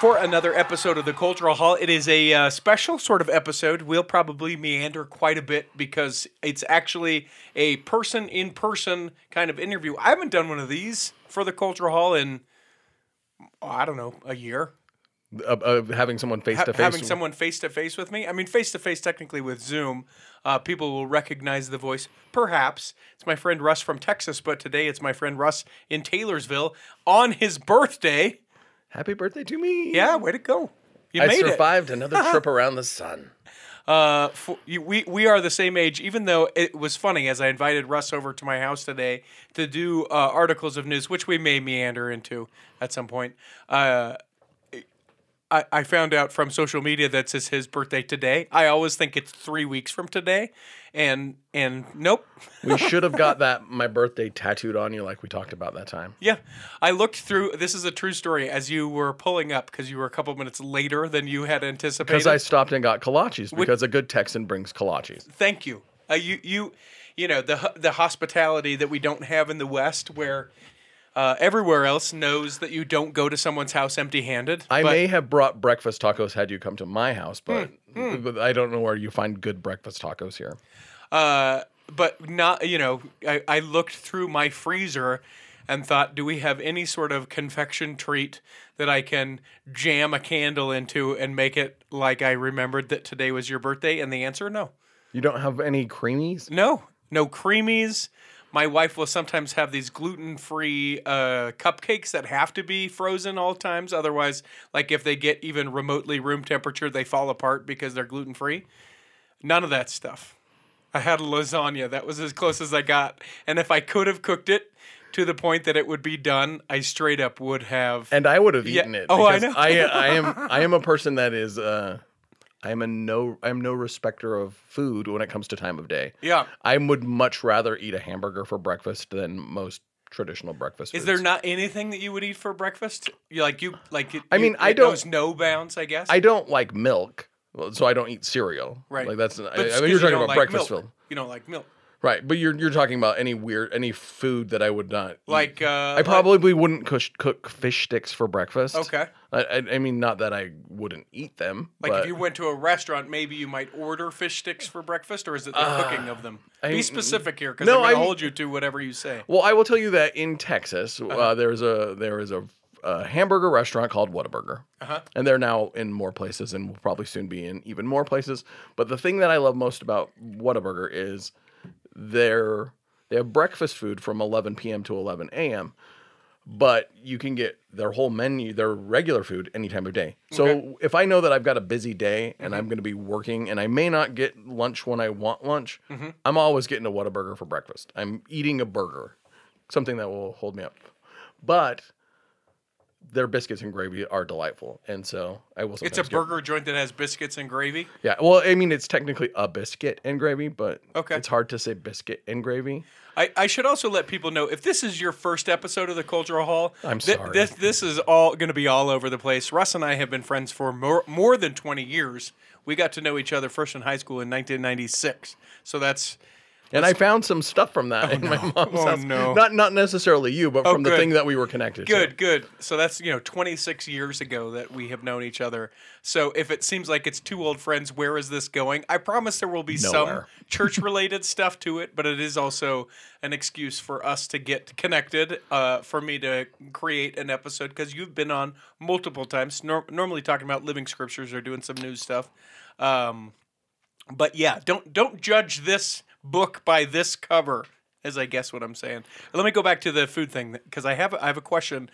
for another episode of the Cultural Hall. It is a uh, special sort of episode. We'll probably meander quite a bit because it's actually a person in person kind of interview. I haven't done one of these for the Cultural Hall in, oh, I don't know, a year. Of, of having someone face to face. having someone face to face with me. I mean, face to face technically with Zoom. Uh, people will recognize the voice. Perhaps it's my friend Russ from Texas, but today it's my friend Russ in Taylorsville on his birthday. Happy birthday to me. Yeah, way to go! You I made it. survived another trip around the sun. Uh, for, you, we we are the same age. Even though it was funny, as I invited Russ over to my house today to do uh, articles of news, which we may meander into at some point. Uh, I, I found out from social media that it's his birthday today. I always think it's three weeks from today, and and nope. We should have got that my birthday tattooed on you like we talked about that time. Yeah, I looked through. This is a true story. As you were pulling up, because you were a couple minutes later than you had anticipated. Because I stopped and got kolaches because a good Texan brings kolaches. thank you. Uh, you you you know the the hospitality that we don't have in the West, where uh, everywhere else knows that you don't go to someone's house empty-handed. I but may have brought breakfast tacos had you come to my house, but, Hmm, but I don't know where you find good breakfast tacos here. uh, but not you know I, I looked through my freezer and thought, do we have any sort of confection treat that I can jam a candle into and make it like I remembered that today was your birthday? And the answer, no. You don't have any creamies? No, no creamies. My wife will sometimes have these gluten-free uh, cupcakes that have to be frozen all times. Otherwise, like if they get even remotely room temperature, they fall apart because they're gluten-free. None of that stuff. I had lasagna. That was as close as I got. And if I could have cooked it to the point that it would be done, I straight up would have. And I would have Yeah. eaten it. Oh, I know. I, I am I am a person that is uh I am a no I'm no respecter of food when it comes to time of day. yeah. I would much rather eat a hamburger for breakfast than most traditional breakfast. Is foods. there not anything that you would eat for breakfast? You like you like it, I mean, I it don't- knows no bounds. I guess. I don't like milk, well, so I don't eat cereal. Right. Like that's. But I, it's I 'cause mean, you you're talking don't about like breakfast milk. food, You don't like milk. Right? But you're you're talking about any weird any food that I would not eat. Like uh, I probably wouldn't cush, cook fish sticks for breakfast. Okay. I, I, I mean, not that I wouldn't eat them. Like but if you went to a restaurant, maybe you might order fish sticks for breakfast, or is it the cooking of them? Uh, I Be specific here, because no, I'm going to hold you to whatever you say. Well, I will tell you that in Texas, uh Uh-huh. there's a there is a, a hamburger restaurant called Whataburger, Uh-huh. and they're now in more places, and will probably soon be in even more places. But the thing that I love most about Whataburger is their they have breakfast food from 11 p.m. to 11 a.m. But you can get their whole menu, their regular food, any time of day. So Okay. if I know that I've got a busy day and Mm-hmm. I'm going to be working, and I may not get lunch when I want lunch, Mm-hmm. I'm always getting a Whataburger for breakfast. I'm eating a burger, something that will hold me up. But their biscuits and gravy are delightful, and so I will. It's a get- burger joint that has biscuits and gravy. Yeah, well, I mean, it's technically a biscuit and gravy, but Okay. it's hard to say biscuit and gravy. I, I should also let people know if this is your first episode of the Cultural Hall. I'm sorry. This this is all going to be all over the place. Russ and I have been friends for more more than 20 years. We got to know each other first in high school in 1996. So that's And I found some stuff from that in my mom's Oh, house. no. Not not necessarily you, but Oh, from the thing that we were connected to. Good, good. So that's you know 26 years ago that we have known each other. So if it seems like it's two old friends, where is this going? I promise there will be some church-related stuff to it, but it is also an excuse for us to get connected. Uh, for me to create an episode because you've been on multiple times. Nor- normally talking about living scriptures or doing some news stuff. Um, but yeah, don't don't judge this book by this cover, as I guess what I'm saying. Let me go back to the food thing because I have I have a question.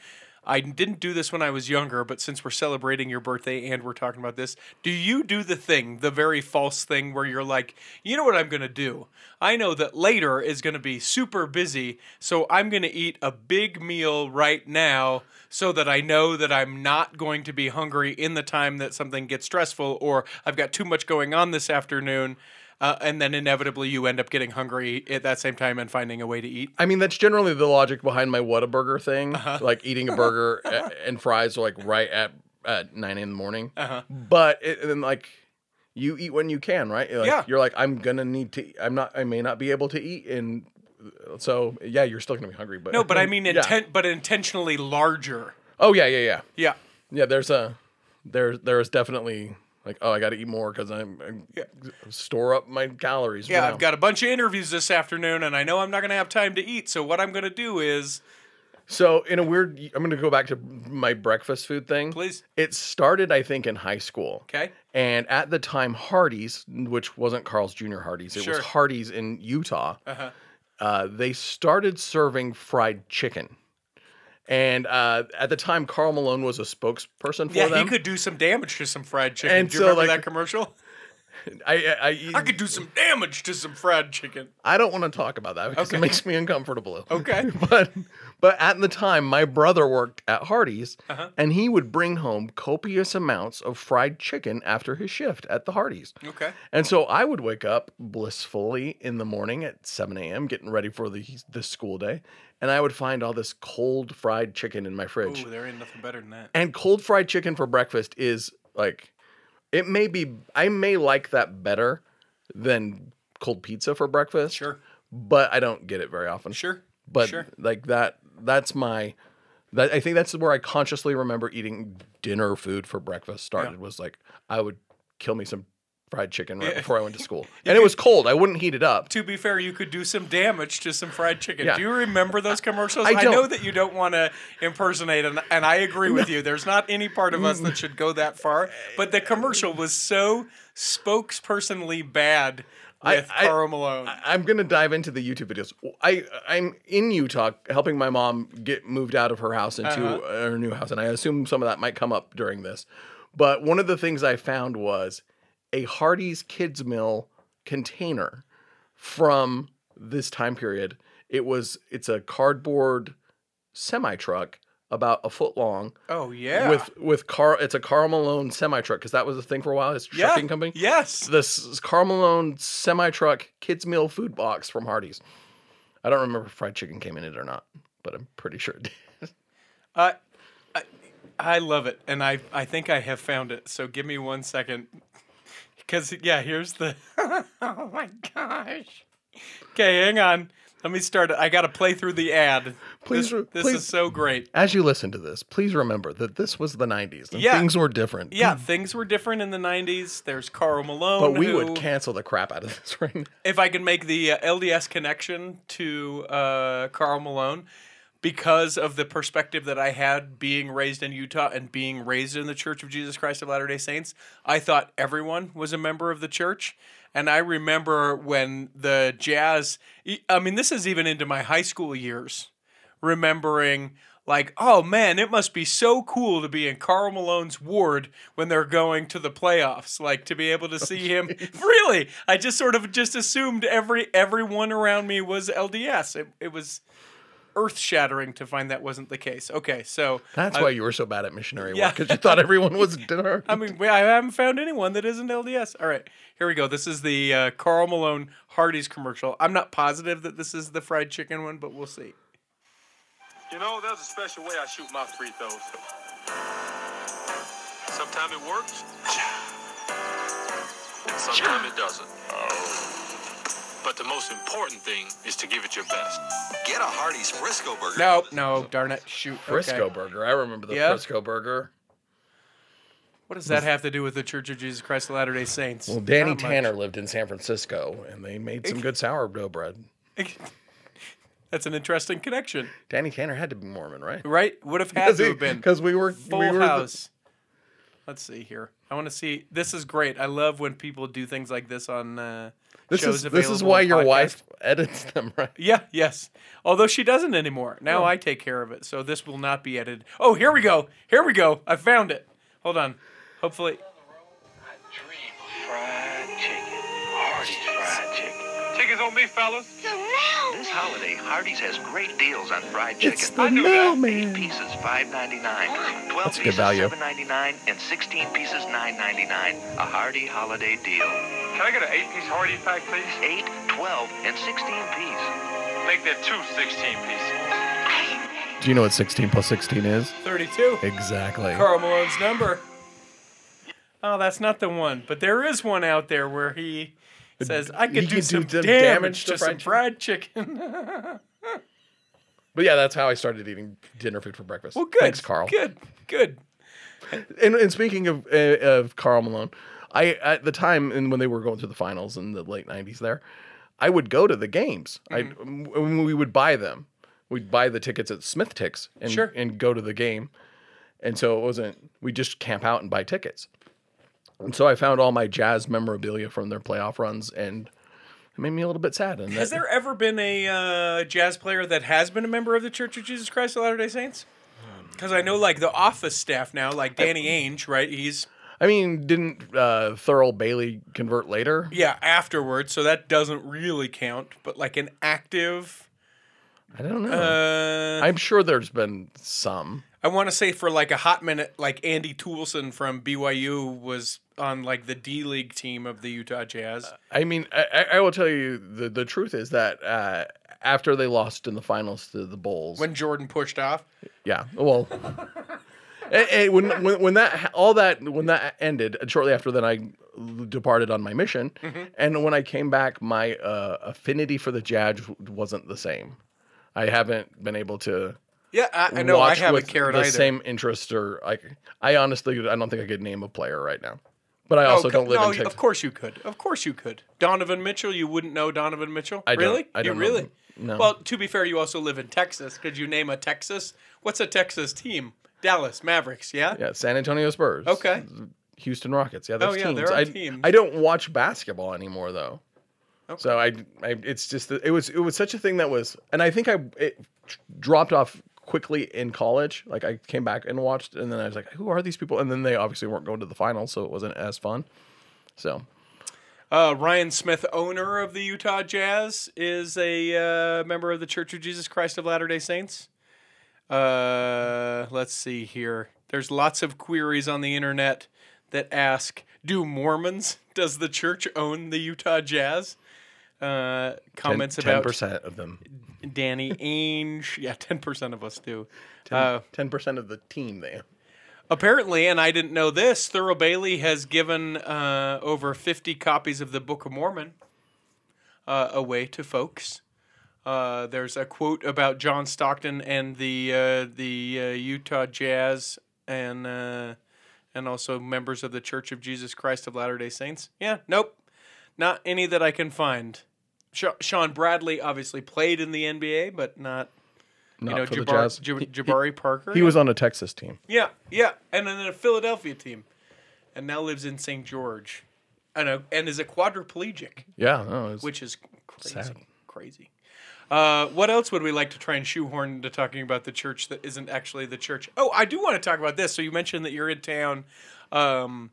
I didn't do this when I was younger, but since we're celebrating your birthday and we're talking about this, do you do the thing, the very false thing where you're like, you know what I'm going to do? I know that later is going to be super busy, so I'm going to eat a big meal right now so that I know that I'm not going to be hungry in the time that something gets stressful or I've got too much going on this afternoon. Uh, and then inevitably you end up getting hungry at that same time and finding a way to eat. I mean, that's generally the logic behind my Whataburger thing, Uh-huh. like eating a burger and fries are like right at at nine in the morning. Uh-huh. But it, and then like you eat when you can, right? Like, Yeah. You're like, I'm gonna need to. I'm not. I may not be able to eat and so yeah, you're still gonna be hungry. But No, but I mean Yeah. intent, but intentionally larger. Oh yeah, yeah, yeah, Yeah. yeah. There's a there there is definitely like oh I got to eat more because I'm, I'm Yeah. store up my calories. Yeah. I've got a bunch of interviews this afternoon, and I know I'm not going to have time to eat. So what I'm going to do is, So in a weird, I'm gonna go back to my breakfast food thing. Please. It started, I think, in high school. okay, And at the time, Hardee's, which wasn't Carl's Jr. Hardee's, it Sure. was Hardee's in Utah. uh-huh. uh, they started serving fried chicken. And uh, at the time, Karl Malone was a spokesperson for yeah, them. he could do some damage to some fried chicken. And do you so, remember like- that commercial? I, I, I, I could do some damage to some fried chicken. I don't want to talk about that because Okay. it makes me uncomfortable. Okay. but but at the time, my brother worked at Hardee's, Uh-huh. and he would bring home copious amounts of fried chicken after his shift at the Hardee's. Okay. And so I would wake up blissfully in the morning at 7 a.m., getting ready for the the school day, and I would find all this cold fried chicken in my fridge. Ooh, there ain't nothing better than that. And cold fried chicken for breakfast is like, it may be, I may like that better than cold pizza for breakfast. Sure. But I don't get it very often. Sure. But sure. like that, that's my, that I think that's where I consciously remember eating dinner food for breakfast started was like, I would kill me some fried chicken right Yeah. before I went to school. And it was cold. I wouldn't heat it up. To be fair, you could do some damage to some fried chicken. Yeah. Do you remember those commercials? I know that you don't want to impersonate, and, and I agree with you. There's not any part of us that should go that far. But the commercial was so spokespersonally bad I- with I- Karl Malone. I- I'm gonna dive into the YouTube videos. I I'm in Utah helping my mom get moved out of her house into Uh-huh. her new house, and I assume some of that might come up during this. But one of the things I found was a Hardee's Kids Mill container from this time period. It was it's a cardboard semi truck about a foot long oh yeah, with with car. It's a Karl Malone semi truck because that was a thing for a while. His yeah. trucking company Yes. this Karl Malone semi truck kids meal food box from Hardee's. I don't remember if fried chicken came in it or not, but I'm pretty sure it did. I, uh, I, I love it, and I, I think I have found it. So give me one second, because yeah, here's the. oh my gosh. Okay, hang on. Let me start. I got to play through the ad. Please This, this please- is so great. As you listen to this, please remember that this was the 90s and Yeah. things were different. Yeah, things were different in the '90s. There's Karl Malone. But we who- would cancel the crap out of this right now. if I can make the uh, LDS connection to uh, Karl Malone because of the perspective that I had being raised in Utah and being raised in the Church of Jesus Christ of Latter day Saints, I thought everyone was a member of the church. And I remember when the jazz, I mean, this is even into my high school years, remembering like, oh man, it must be so cool to be in Karl Malone's ward when they're going to the playoffs. Like to be able to see him. really, I just sort of just assumed every everyone around me was LDS. It, it was earth shattering to find that wasn't the case. Okay, so That's I- why you were so bad at missionary Yeah. work because you thought everyone was dinner. I mean, I haven't found anyone that isn't LDS. All right, here we go. This is the uh, Karl Malone Hardee's commercial. I'm not positive that this is the fried chicken one, but we'll see. You know, there's a special way I shoot my free throws. Sometimes it works. Sometimes it doesn't. But the most important thing is to give it your best. Get a Hardee's Frisco burger. No, no, darn it, shoot. Okay. Frisco burger. I remember the Yeah. Frisco burger. What does that have to do with the Church of Jesus Christ of Latter Day Saints? Well, Danny Not much. Tanner lived in San Francisco and they made some good sourdough bread. That's an interesting connection, Danny Tanner had to be Mormon, right? right? Would have had to have been. Because we were Full we were the- house. Let's see here. I want to see. This is great. I love when people do things like this on uh, this shows is this is why your podcast. wife edits them, right? Yeah, yes. Although she doesn't anymore. Now oh. I take care of it. So this will not be edited. Oh, here we go. Here we go. I found it. Hold on. Hopefully. dream fried chicken. Hardee's fried chicken. Chickens on me, fellas. This holiday, Hardee's has great deals on fried chicken. It's the I knew that. Eight mailman. pieces, five ninety nine. Oh. Twelve That's good pieces, value. seven ninety nine, and sixteen pieces, nine ninety nine. A Hardy holiday deal. Can I get an eight-piece Hardy pack, please? Eight, twelve, and sixteen piece. Make that two 16-piece. Do you know what 16 plus 16 is? 32. Exactly. Karl Malone's number. Oh, that's not the one. But there is one out there where he Says I could do do some some damage, damage to, to some fried fried chicken. But yeah, that's how I started eating dinner food for breakfast. well, good. Thanks, Karl. Good. Good. And, and speaking of uh, of Karl Malone, I at the time and when they were going through the finals in the late '90s, there, I would go to the games. I Mm-hmm. when we would buy them, we'd buy the tickets at Smith Ticks and Sure. and go to the game. And so it wasn't we just camp out and buy tickets. And so I found all my jazz memorabilia from their playoff runs, and it made me a little bit sad. And Has that- there ever been a uh, jazz player that has been a member of the Church of Jesus Christ of Latter Day Saints? Because I know, like the office staff now, like Danny Ainge, right? He's I mean, didn't uh, Thurl Bailey convert later? yeah afterwards, so that doesn't really count. But like an active, I don't know. uh, I'm sure there's been some. I want to say for like a hot minute, like Andy Toolson from BYU was on like the D League team of the Utah Jazz. I mean, I, I- I will tell you the the truth is that uh, after they lost in the finals to the Bulls, When Jordan pushed off, yeah, well, and- and when, when when that all that when that ended, shortly after that, I departed on my mission, Mm-hmm. and when I came back, my uh, affinity for the Jazz wasn't the same. I haven't been able to yeah, I, I know I haven't cared the either. same interest or like I honestly I don't think I could name a player right now. But I also Oh, don't live no, in Texas. Of course you could. Of course you could. Donovan Mitchell, you wouldn't know Donovan Mitchell? I don't- really? I you don't know really? No. Well, to be fair, you also live in Texas. Could you name a Texas? What's a Texas team? Dallas Mavericks, yeah? Yeah, San Antonio Spurs. Okay. Houston Rockets. Yeah, that's Oh, yeah, teams. there are I, teams. I don't watch basketball anymore though. Okay. So I, I, it's just that it was it was such a thing that was, and I think I it dropped off quickly in college. Like I came back and watched, and then I was like, who are these people? And then they obviously weren't going to the finals, so it wasn't as fun. So Uh, Ryan Smith, owner of the Utah Jazz, is a uh, member of the Church of Jesus Christ of Latter day Saints. Uh, let's see here. There's lots of queries on the internet that ask Do Mormons, does the church own the Utah Jazz? Uh, comments ten about percent of them, Danny Ainge. Yeah, 10% of us do. Uh, ten percent of the team. They Apparently, and I didn't know this, Thurl Bailey has given uh, over 50 copies of the Book of Mormon uh, away to folks. Uh, there's a quote about John Stockton and the uh, the uh, Utah Jazz and uh, and also members of the Church of Jesus Christ of Latter Day Saints. Yeah, nope, not any that I can find. Sha Shawn Bradley obviously played in the NBA, but not not you know for the Jabbar, Jazz. Jab- He- Jabari Parker. he was on a Texas team. Yeah, yeah, and then a Philadelphia team, and now lives in St. George, and a, and is a quadriplegic, Yeah, no, which is crazy, Sad. crazy. Uh, what else would we like to try and shoehorn into talking about the church that isn't actually the church? Oh, I do want to talk about this. So you mentioned that you're in town, um,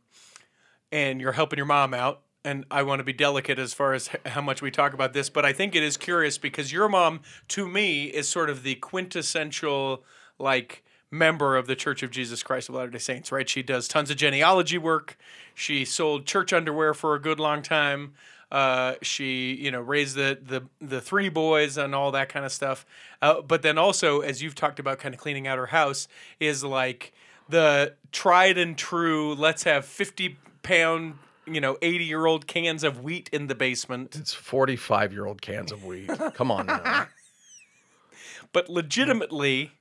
and you're helping your mom out. And I want to be delicate as far as how much we talk about this, but I think it is curious because your mom, to me, is sort of the quintessential like member of the Church of Jesus Christ of Latter Day Saints, right? She does tons of genealogy work. She sold church underwear for a good long time. Uh, she, you know, raised the the the three boys and all that kind of stuff. Uh, but then also, as you've talked about, kind of cleaning out her house is like the tried and true. Let's have fifty pound, you know, eighty year old cans of wheat in the basement. it's forty-five year old cans of wheat. Come on, now. But legitimately,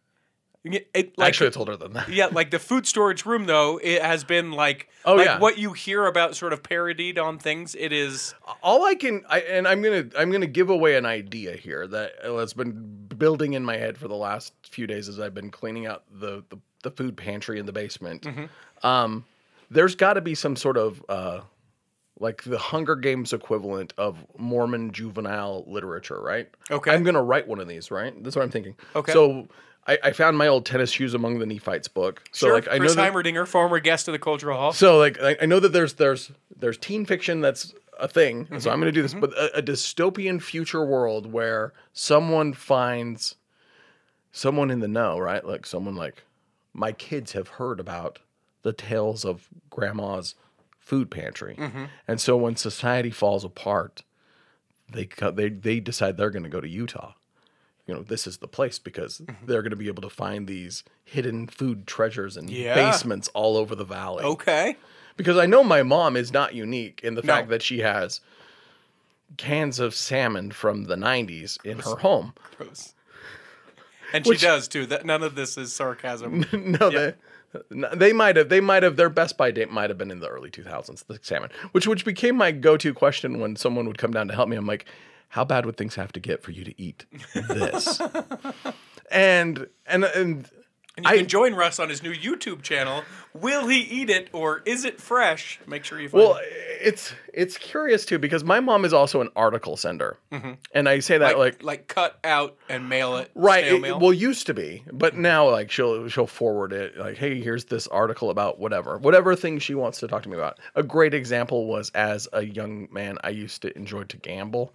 it, like actually, it's older than that. Yeah, like the food storage room though, it has been like Oh, like yeah. what you hear about sort of parodied on things. It is all I can, I, and I'm gonna, I'm gonna give away an idea here that has been building in my head for the last few days as I've been cleaning out the the, the food pantry in the basement. Mm-hmm. Um, there's got to be some sort of uh, like the Hunger Games equivalent of Mormon juvenile literature, right? Okay. I'm gonna write one of these, right? That's what I'm thinking. Okay. So. I, I found my old tennis shoes among the Nephites book. So sure. like I know Chris that, Heimerdinger, former guest of the Cultural Hall. so like I, I know that there's there's there's teen fiction that's a thing, Mm-hmm. so I'm going to do this. But a, a dystopian future world where someone finds someone in the know, right? Like someone like my kids have heard about the tales of grandma's food pantry, Mm-hmm. and so when society falls apart, they they they decide they're going to go to Utah. You know, this is the place because Mm-hmm. they're going to be able to find these hidden food treasures and Yeah. basements all over the valley okay. because I know my mom is not unique in the No. fact that she has cans of salmon from the 90s in her home. Gross. And Which- she does too. That none of this is sarcasm. no, they they might have they might have their best by date might have been in the early 2000s the salmon which which became my go-to question when someone would come down to help me i'm like how bad would things have to get for you to eat this? And and and And you I- can join Russ on his new YouTube channel. Will he eat it or is it fresh? Make sure you find well it's it's curious too because my mom is also an article sender and i say that Mm-hmm. like, like like cut out and mail it. Right. It, mail. well, used to be, but now like she'll she'll forward it like, hey, here's this article about whatever, whatever thing she wants to talk to me about. A great example was as a young man, I used to enjoy to gamble,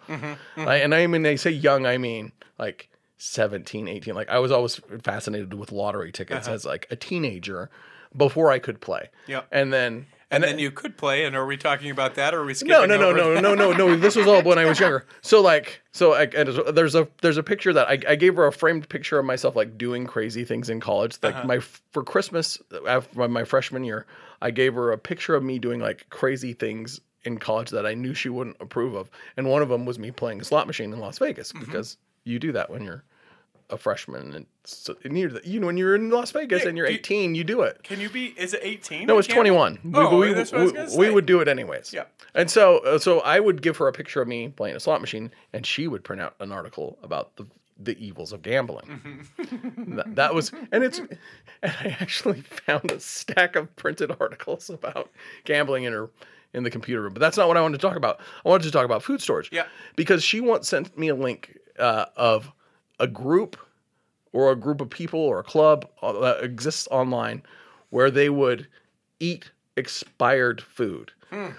Like, and I mean, they say young, I mean like 17, 18. Like I was always fascinated with lottery tickets as like a teenager before I could play. Yeah. and then. and then you could play. And are we talking about that or are we skipping No, no, no, no, no, no, no. This was all when I was younger. So like, so I, and there's a there's a picture that I, I gave her a framed picture of myself like doing crazy things in college. Like Uh-huh. my for Christmas after my freshman year, I gave her a picture of me doing like crazy things in college that I knew she wouldn't approve of, and one of them was me playing a slot machine in Las Vegas Mm-hmm. because you do that when you're a freshman and so you're the, you know when you're in Las Vegas Yeah, and you're do you- 18, you do it. Can you be? Is it eighteen? No, it's 21. We, Oh, we, that's what I was we- we say. would do it anyways. Yeah. And so, uh, so I would give her a picture of me playing a slot machine, and she would print out an article about the the evils of gambling. Mm-hmm. that, that was, and it's, and I actually found a stack of printed articles about gambling in her in the computer room. But that's not what I wanted to talk about. I wanted to talk about food storage. Yeah. Because she once sent me a link uh, of a group or a group of people or a club uh, that exists online where they would eat expired food. Hmm.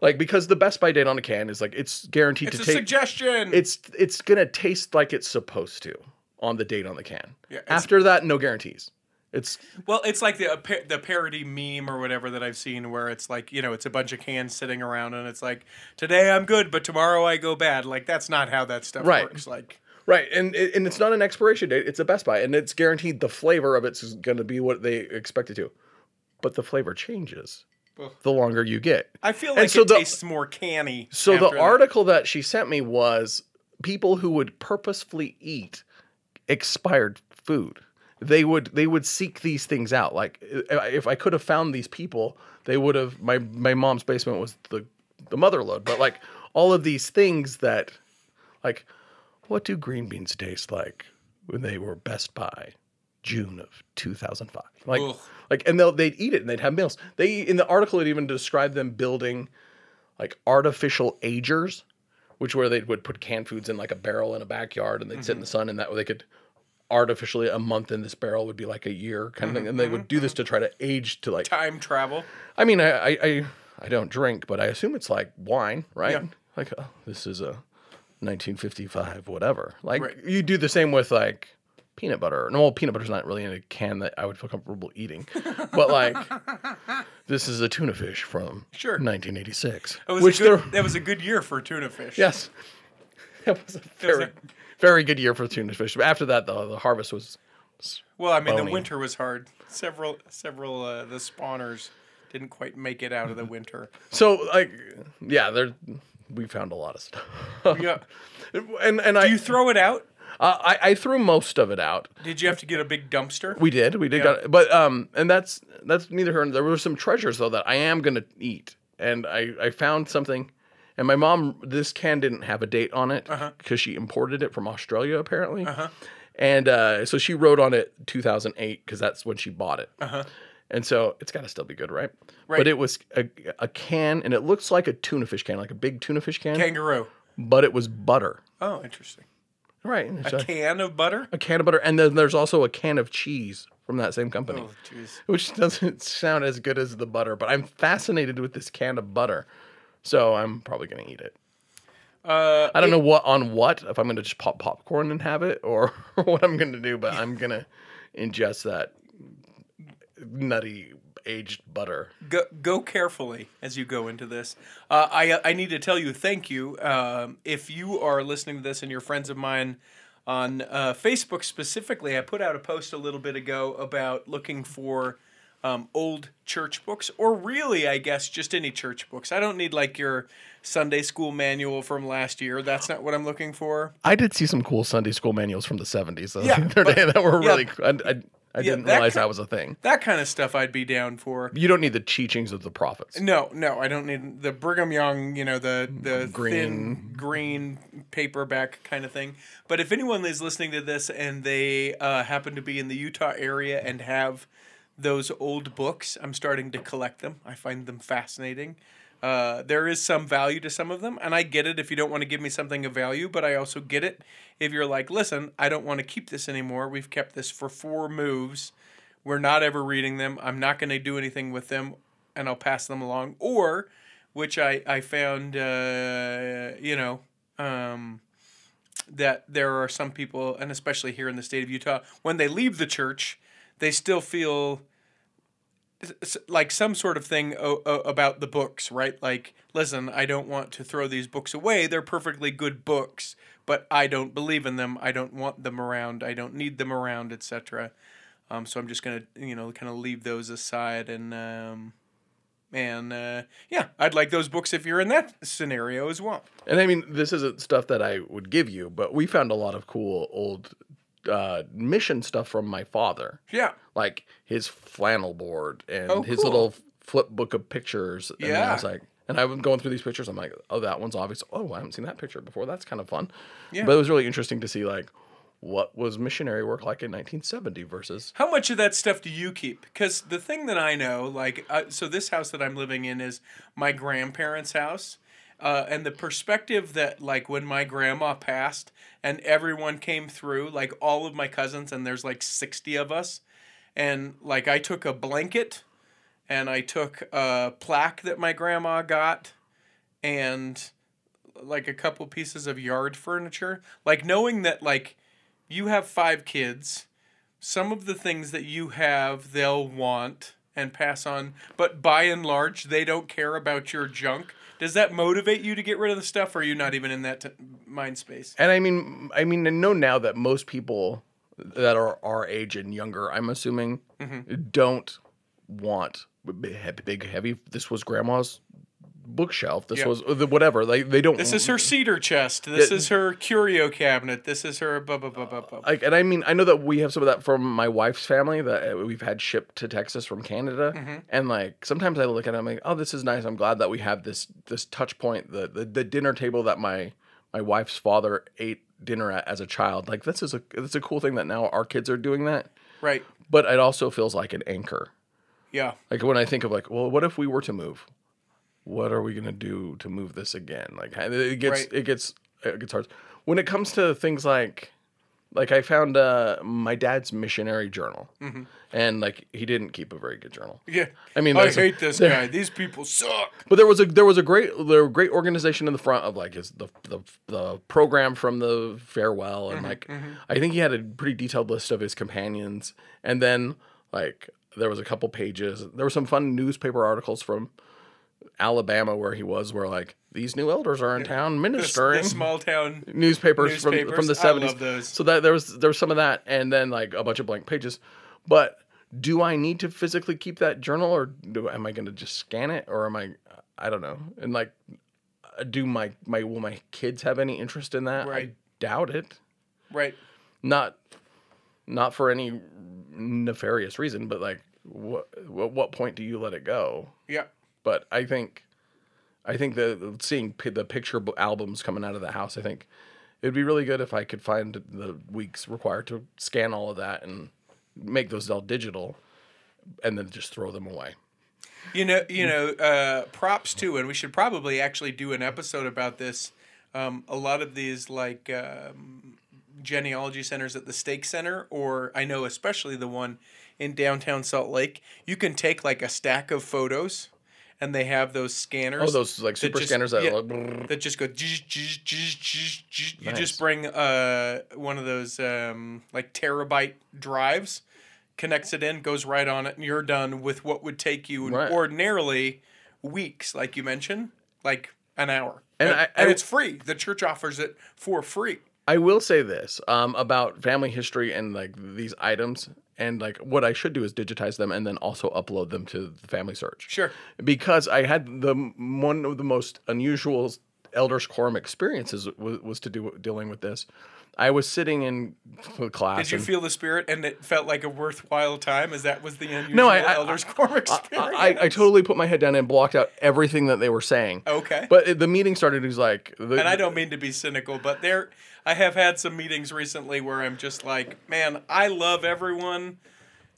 Like because the best by date on a can is like it's guaranteed It's to suggestion. it's it's gonna taste like it's supposed to on the date on the can. Yeah, After that, no guarantees. It's Well, it's like the the parody meme or whatever that I've seen, where it's like you know it's a bunch of cans sitting around, and it's like today I'm good, but tomorrow I go bad. Like that's not how that stuff Right. works. Like right, and and it's not an expiration date. It's a Best By, and it's guaranteed the flavor of it's going to be what they expect it to. But the flavor changes the longer you get. I feel And like so it the- tastes more canny. So the that. article that she sent me was people who would purposefully eat expired food. They would they would seek these things out. Like if I could have found these people, they would have. My my mom's basement was the the mother lode, but like all of these things that, like, what do green beans taste like when they were Best By, June of two thousand five? Like Ugh. like and they'll they'd eat it and they'd have meals. They in the article it even described them building like artificial agers, which where they would put canned foods in like a barrel in a backyard and they'd sit in the mm-hmm. sun and that way they could artificially a month in this barrel would be like a year kind of thing. And they would mm-hmm, do this mm-hmm. to try to age to like time travel. I mean I I I, I don't drink, but I assume it's like wine, right? Yeah. Like oh, this is a 1955 whatever. Like Right. you do the same with like peanut butter. No, well, peanut butter's not really in a can that I would feel comfortable eating. but like this is a tuna fish from Sure. 1986. It was which a good, they're that was a good year for tuna fish. yes. That was a very very good year for tuna fish. But after that though, the harvest was Well, I mean, Bony. the winter was hard. Several, several, uh, the spawners didn't quite make it out of the winter. so like yeah, there we found a lot of stuff. Yeah. and and I Do you throw it out? uh, I I threw most of it out. Did you have to get a big dumpster? We did, we did, Yeah. got, but um, and that's that's neither here. There were some treasures though that I am gonna eat, and I I found something, and my mom this can didn't have a date on it because Uh-huh. she imported it from Australia apparently, and uh, so she wrote on it 2008 because that's when she bought it, and so it's got to still be good, right? Uh-huh. Right. But it was a, a can, and it looks like a tuna fish can, like a big tuna fish can, Kangaroo. but it was butter, Oh, interesting. right? A can of butter. a can of butter, and then there's also a can of cheese from that same company Oh, which doesn't sound as good as the butter, but I'm fascinated with this can of butter. So I'm probably gonna eat it. Uh, I don't know what on what if I'm gonna just pop popcorn and have it or what I'm gonna do, but I'm gonna ingest that nutty aged butter. go, go carefully as you go into this. Uh, I I need to tell you thank you. Um, if you are listening to this and you're friends of mine on uh, Facebook specifically, I put out a post a little bit ago about looking for um, old church books, or really, I guess, just any church books. I don't need like your Sunday school manual from last year. That's not what I'm looking for. I did see some cool Sunday school manuals from the 70s the Yeah, other but- day that were yeah. really. I, I, I Yeah, didn't that realize ki- that was a thing. That kind of stuff I'd be down for. You don't need the teachings of the prophets. No, no, I don't need the Brigham Young, you know, the the Green. thin green paperback kind of thing. But if anyone is listening to this and they uh, happen to be in the Utah area and have those old books, I'm starting to collect them. I find them fascinating. Uh, there is some value to some of them, and I get it if you don't want to give me something of value, but I also get it if you're like, listen, I don't want to keep this anymore. We've kept this for four moves. We're not ever reading them. I'm not going to do anything with them, and I'll pass them along. Or, which I I found, uh, you know, um, that there are some people, and especially here in the state of Utah, when they leave the church, they still feel like some sort of thing o- o- about the books, right? Like, listen, I don't want to throw these books away. They're perfectly good books, but I don't believe in them. I don't want them around. I don't need them around, etc. Um, so I'm just gonna, you know, kind of leave those aside and. Um, and uh, yeah, I'd like those books if you're in that scenario as well. And I mean, this isn't stuff that I would give you, but we found a lot of cool old uh, mission stuff from my father, Yeah, like his flannel board and Oh, his cool. little flip book of pictures. And I was like, and I was going through these pictures. I'm like, oh, that one's obvious. Oh, I haven't seen that picture before. That's kind of fun. Yeah. But it was really interesting to see like what was missionary work like in 1970 versus How much of that stuff do you keep? Because the thing that I know, like, uh, so this house that I'm living in is my grandparents' house. Uh, and the perspective that, like, when my grandma passed and everyone came through, like, all of my cousins, and there's like 60 of us, and, like, I took a blanket and I took a plaque that my grandma got and, like, a couple pieces of yard furniture. Like, knowing that, like, you have five kids some of the things that you have they'll want and pass on but by and large they don't care about your junk does that motivate you to get rid of the stuff or are you not even in that t- mind space And I mean, I mean, I know now that most people that are our age and younger, I'm assuming, Mm-hmm. don't want big, big, heavy. This was grandma's bookshelf. This Yeah. was uh, the whatever. Like they don't. this is her cedar chest this Yeah. is her curio cabinet this is her blah blah blah blah blah Like, and I mean, I know that we have some of that from my wife's family that uh, we've had shipped to Texas from Canada, Mm-hmm. and like sometimes I look at it, I'm like, oh, this is nice. I'm glad that we have this this touch point, the the, the dinner table that my my wife's father ate dinner at as a child. Like this is a it's a cool thing that now our kids are doing that. right but it also feels like an anchor. yeah Like when I think of like, well, what if we were to move? What are we gonna do to move this again? Like it gets Right. it gets uh, it gets hard. When it comes to things like, like I found uh, my dad's missionary journal, mm-hmm. and like he didn't keep a very good journal. yeah I mean, i there's a- hate this guy these people suck But there was a there was a great there were great organization in the front of like his the the, the program from the farewell and mm-hmm, like mm-hmm. I think he had a pretty detailed list of his companions and then like there was a couple pages there were some fun newspaper articles from Alabama where he was where like these new elders are in town ministering the small town newspapers, from from the 70s. So that there was there was some of that and then like a bunch of blank pages. But do I need to physically keep that journal or do am I going to just scan it or am I I don't know. And like uh, do my my will my kids have any interest in that? I doubt it. right Not not for any nefarious reason, but like what, what point do you let it go? yeah but I think, I think that seeing pi- the picture albums coming out of the house, I think it'd be really good if I could find the weeks required to scan all of that and make those all digital, and then just throw them away. You know, you know, uh, props too, and we should probably actually do an episode about this. Um, a lot of these like um, genealogy centers at the Stake Center, or I know especially the one in downtown Salt Lake, you can take like a stack of photos, and they have those scanners. Oh, those like super just- scanners that yeah, like, that just go. zzz, zzz, zzz. You just bring uh, one of those um, like terabyte drives, connects it in, goes right on it, and you're done with what would take you Right. ordinarily weeks, like you mentioned, like an hour. And And, I- and I- it's free. The church offers it for free. I will say this um, about family history and like these items and like what I should do is digitize them and then also upload them to the Family Search. Sure. Because I had the one of the most unusual elders quorum experiences was, was to do dealing with this. I was sitting in class. Did you feel the spirit and it felt like a worthwhile time? As that was the unusual No, I- I- elders quorum experience? I, I totally put my head down and blocked out everything that they were saying. Okay. But the meeting started. Was like, the, and I don't mean to be cynical, but there, I have had some meetings recently where I'm just like, man, I love everyone.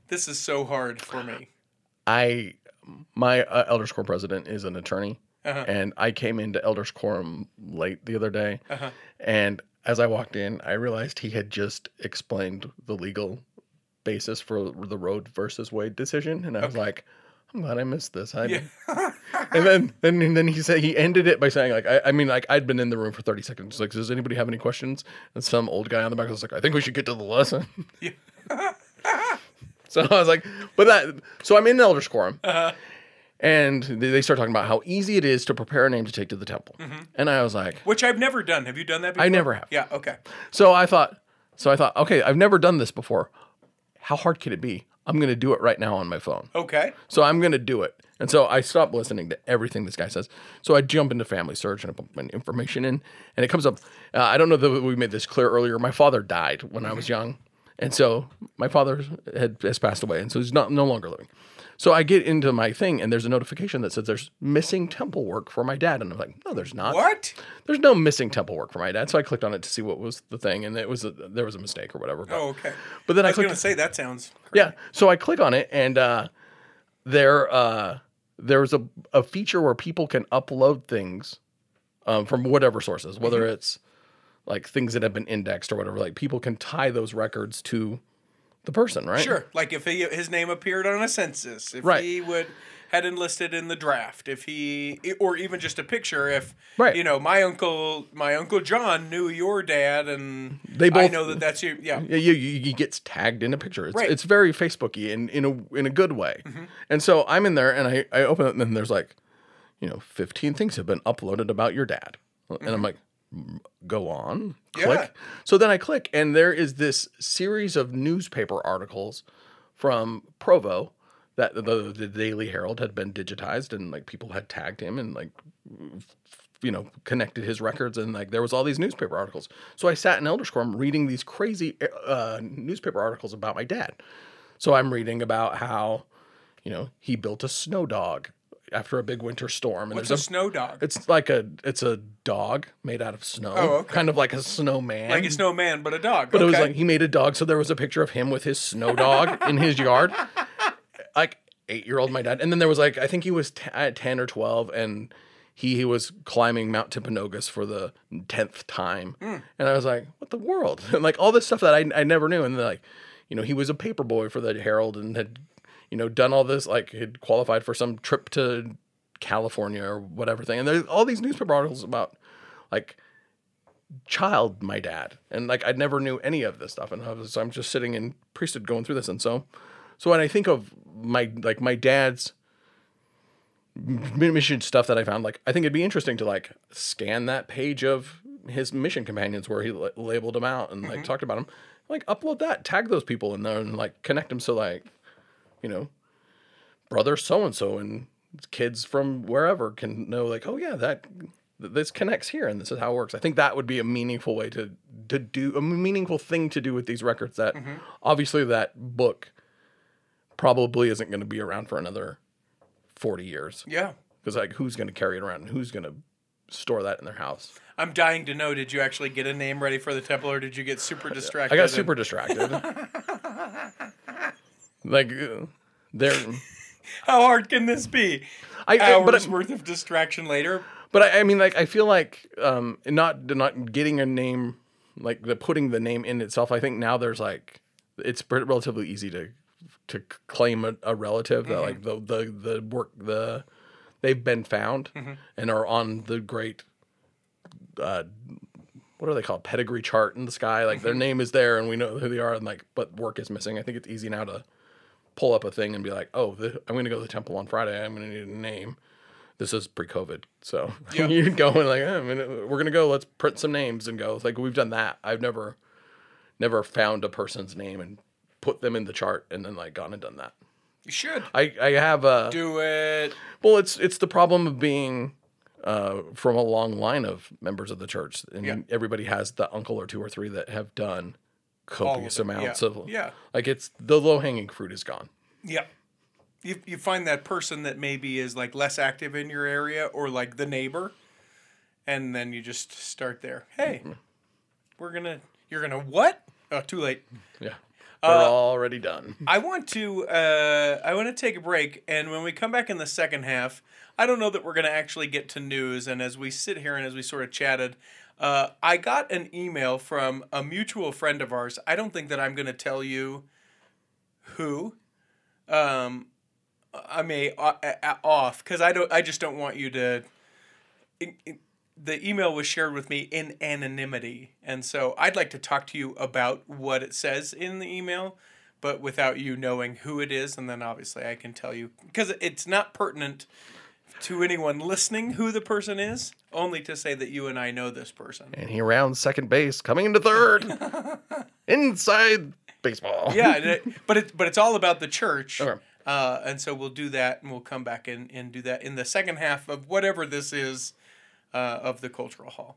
This is so hard for me. I my uh, elders quorum president is an attorney, Uh-huh. and I came into elders quorum late the other day, Uh-huh. and as I walked in, I realized he had just explained the legal basis for the Roe versus Wade decision, and I was like. I'm glad I missed this. I Yeah. and then, then and then he said he ended it by saying like I, I mean like I'd been in the room for 30 seconds like does anybody have any questions and some old guy on the back was like I think we should get to the lesson Yeah. so I was like but that so I'm in elders quorum Uh-huh. and they they start talking about how easy it is to prepare a name to take to the temple and I was like Which I've never done. Have you done that before? I never have. Yeah, okay. so I thought so I thought okay I've never done this before how hard could it be I'm gonna do it right now on my phone Okay. So I'm going to do it. And so I stopped listening to everything this guy says. So I jump into Family Search and I put my information in, and it comes up. Uh, I don't know that we made this clear earlier. My father died when I was young, and so my father had has passed away, and so he's not no longer living. So I get into my thing, and there's a notification that says there's missing temple work for my dad, and I'm like, no, there's not. What? There's no missing temple work for my dad. So I clicked on it to see what was the thing, and it was a, there was a mistake or whatever. But, Oh, okay. but then I I, was going to say that sounds. yeah. So I click on it and uh there uh there's a, a feature where people can upload things um, from whatever sources, whether Mm-hmm. it's like things that have been indexed or whatever. Like people can tie those records to the person, right? Sure. Like if he, his name appeared on a census, if Right. he would had enlisted in the draft, if he or even just a picture, if Right. you know my uncle my uncle John knew your dad, and They I both- know that that's you. Yeah. Yeah, you, you, he gets tagged in a picture. It's, Right. it's very Facebooky in, in a in a good way. Mm-hmm. And so I'm in there and I, I open it and there's like, you know, 15 things have been uploaded about your dad. And I'm like, "Mm, go on, click. Yeah. So then I click and there is this series of newspaper articles from Provo that the, the Daily Herald had been digitized and like people had tagged him and like you know, connected his records and like there was all these newspaper articles. So I sat in Elders Quorum reading these crazy uh, newspaper articles about my dad. So I'm reading about how, you know, he built a snow dog after a big winter storm. And What's a there's snow dog? it's like a it's a dog made out of snow, Oh, okay. kind of like a snowman. like a snowman, but a dog. But it was like he made a dog, so there was a picture of him with his snow dog in his yard, like eight year old my dad. And then there was like I think he was t- at ten or twelve, and he, he was climbing Mount Timpanogos for the tenth time, Hmm. and I was like, what the world? And like all this stuff that I I never knew, and then like, you know, he was a paper boy for the Herald and had, you know, done all this like had qualified for some trip to California or whatever thing, and there's all these newspaper articles about like child my dad. And like i never knew any of this stuff. And I was, so i'm just sitting in priesthood going through this. And so so when i think of my like my dad's mission stuff that i found like i think it'd be interesting to like scan that page of his mission companions where he la- labeled them out and like mm-hmm. talked about them like upload that tag those people in there and like connect them so like you know brother so and so and kids from wherever can know like oh yeah that this connects here and this is how it works i think that would be a meaningful way to to do a meaningful thing to do with these records that mm-hmm. obviously that book probably isn't going to be around for another 40 years yeah. because like who's going to carry it around and who's going to store that in their house I'm dying to know. Did you actually get a name ready for the temple, or did you get super distracted? i got super distracted like there How hard can this be? I, Hours but worth of distraction later. But I, I mean, like, I feel like um, not not getting a name, like the putting the name in itself. I think now there's like, it's relatively easy to to claim a, a relative that like the the the work the they've been found and are on the great. Uh, what are they called? Pedigree chart in the sky. Like their name is there, and we know who they are, and like, but work is missing. I think it's easy now to pull up a thing and be like, oh, the, I'm going to go to the temple on Friday. I'm going to need a name this is pre-COVID, so Yeah. you go and like, "Eh, I mean, we're gonna go. Let's print some names and go. Like we've done that. I've never, never found a person's name and put them in the chart and then like gone and done that. You should I I have a do it. well, it's it's the problem of being uh, from a long line of members of the church, and Yeah. everybody has the uncle or two or three that have done copious them, amounts yeah. of Yeah. like it's the low hanging fruit is gone. Yeah. You, you find that person that maybe is like less active in your area or like the neighbor, and then you just start there. Hey, Mm-hmm. we're gonna. You're gonna what? Oh, too late. Yeah, they're Uh, already done. I want to uh, I want to take a break, and when we come back in the second half, I don't know that we're going to actually get to news. And as we sit here and as we sort of chatted, uh, I got an email from a mutual friend of ours. I don't think that I'm going to tell you who. Um, I may uh, off because I don't. I just don't want you to. it- it- the email was shared with me in anonymity, and so I'd like to talk to you about what it says in the email, but without you knowing who it is, and then obviously I can tell you because it's not pertinent to anyone listening who the person is, only to say that you and I know this person. And he rounds second base, coming into third, inside baseball. Yeah, it- but it but it's all about the church. Okay. Uh, and so we'll do that, and we'll come back and, and do that in the second half of whatever this is uh, of the cultural hall.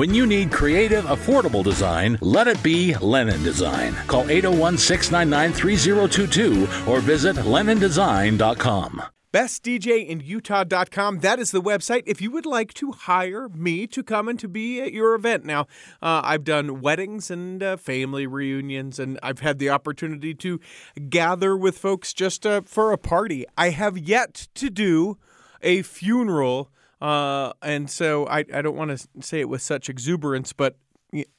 When you need creative, affordable design, let it be Lennon Design. Call 801 699 3022 or visit LennonDesign.com. bestdjinutah.com. That is the website. If you would like to hire me to come and to be at your event. Now, uh, I've done weddings and uh, family reunions, and I've had the opportunity to gather with folks just uh, for a party. I have yet to do a funeral. Uh, and so I, I don't want to say it with such exuberance, but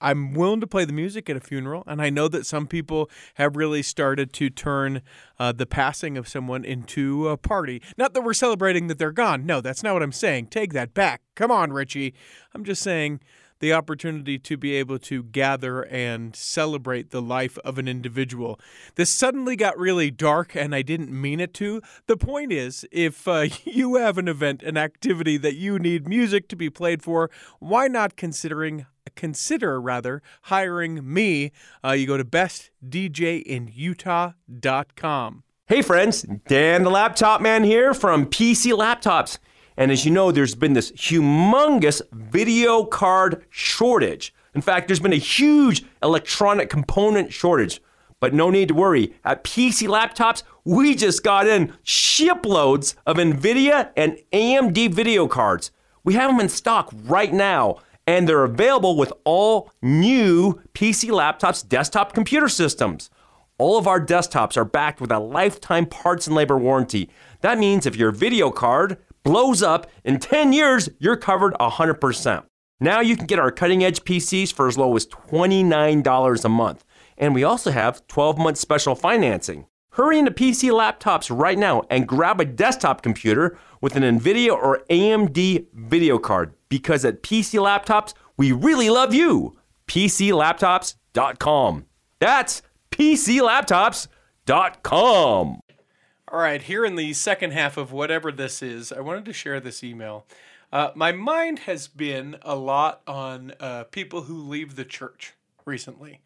I'm willing to play the music at a funeral, and I know that some people have really started to turn uh, the passing of someone into a party. Not that we're celebrating that they're gone. No, that's not what I'm saying. Take that back. Come on, Richie. I'm just saying the opportunity to be able to gather and celebrate the life of an individual. This suddenly got really dark, and I didn't mean it to. The point is, if uh, you have an event, an activity that you need music to be played for, why not considering consider rather hiring me? Uh, you go to bestdjinutah.com. Hey friends, Dan the Laptop Man here from PC Laptops. And as you know, there's been this humongous video card shortage. In fact, there's been a huge electronic component shortage. But no need to worry. At PC Laptops, we just got in shiploads of NVIDIA and AMD video cards. We have them in stock right now, and they're available with all new PC Laptops desktop computer systems. All of our desktops are backed with a lifetime parts and labor warranty. That means if your video card blows up in 10 years, you're covered 100%. Now you can get our cutting edge PCs for as low as $29 a month. And we also have 12 month special financing. Hurry into PC laptops right now and grab a desktop computer with an NVIDIA or AMD video card because at PC Laptops, we really love you. PCLaptops.com. That's PCLaptops.com. All right, here in the second half of whatever this is, I wanted to share this email. Uh, my mind has been a lot on uh, people who leave the church recently.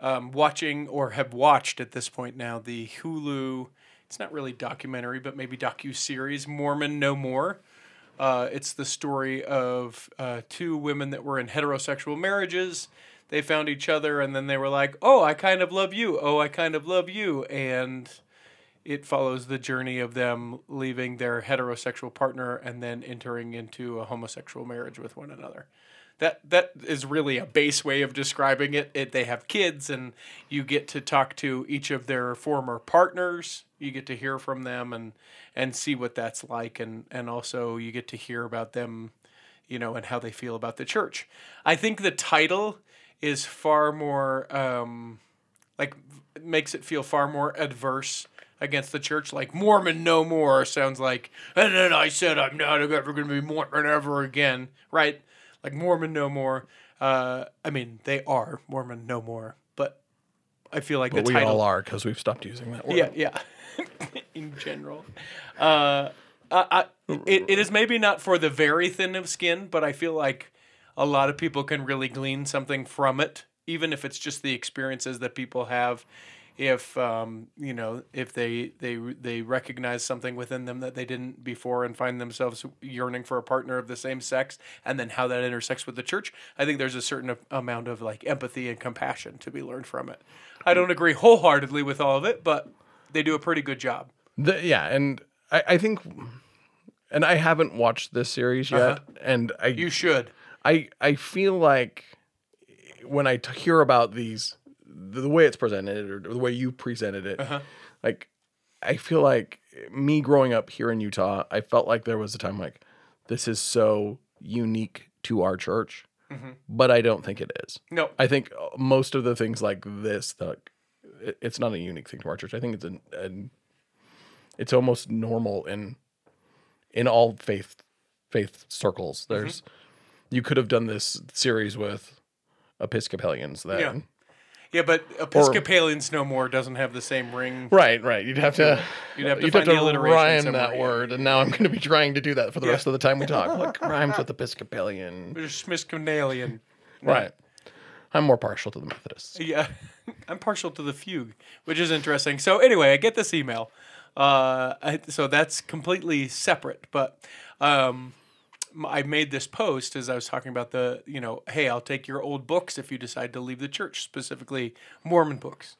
Um, watching or have watched at this point now the Hulu, it's not really documentary, but maybe docu series, Mormon No More. Uh, it's the story of uh, two women that were in heterosexual marriages. They found each other and then they were like, oh, I kind of love you. Oh, I kind of love you. And it follows the journey of them leaving their heterosexual partner and then entering into a homosexual marriage with one another. That that is really a base way of describing it. it. They have kids, and you get to talk to each of their former partners. You get to hear from them and and see what that's like, and and also you get to hear about them, you know, and how they feel about the church. I think the title is far more. Um, like makes it feel far more adverse against the church. Like Mormon no more sounds like, and then I said I'm not ever going to be Mormon ever again, right? Like Mormon no more. Uh, I mean, they are Mormon no more, but I feel like But the we title. all are because we've stopped using that word. Yeah, yeah. In general, uh, I, I, it, it is maybe not for the very thin of skin, but I feel like a lot of people can really glean something from it, even if it's just the experiences that people have. If um, you know, if they they they recognize something within them that they didn't before, and find themselves yearning for a partner of the same sex, and then how that intersects with the church, I think there's a certain amount of like empathy and compassion to be learned from it. I don't agree wholeheartedly with all of it, but they do a pretty good job. The, yeah, and I, I think, and I haven't watched this series yet, Uh-huh. and I You should. I I feel like when I t- hear about these, the way it's presented or the way you presented it, Uh-huh. like I feel like me growing up here in Utah, I felt like there was a time like this is so unique to our church, but I don't think it is. No. I think uh, most of the things like this, the, it's not a unique thing to our church. I think it's an, an it's almost normal in in all faith faith circles. Mm-hmm. There's you could have done this series with Episcopalians then. Yeah. Yeah, but Episcopalians no more doesn't have the same ring. Right, right. You'd have to You'd have to find the alliteration rhyme somewhere, that word, and now I'm going to be trying to do that for the Yeah. rest of the time we talk. Like rhymes with Episcopalian. Episcopalian. Right. I'm more partial to the Methodists. Yeah, I'm partial to the fugue, which is interesting. So anyway, I get this email. Uh, I, so that's completely separate, but um, I made this post as I was talking about the, you know, hey, I'll take your old books if you decide to leave the church, specifically Mormon books.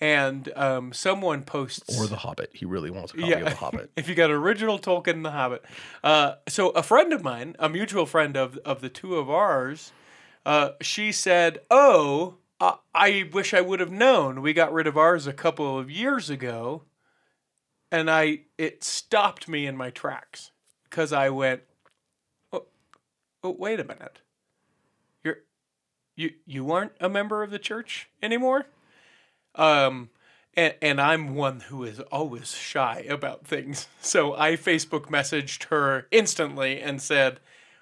And um, someone posts Or The Hobbit. He really wants a copy of The Hobbit. if you got original Tolkien and The Hobbit. Uh, so a friend of mine, a mutual friend of of the two of ours, uh, she said, "Oh, uh, I wish I would have known. We got rid of ours a couple of years ago." And I it stopped me in my tracks because I went, oh, wait a minute. You're you you aren't a member of the church anymore? Um, and, and I'm one who is always shy about things. So I Facebook messaged her instantly and said,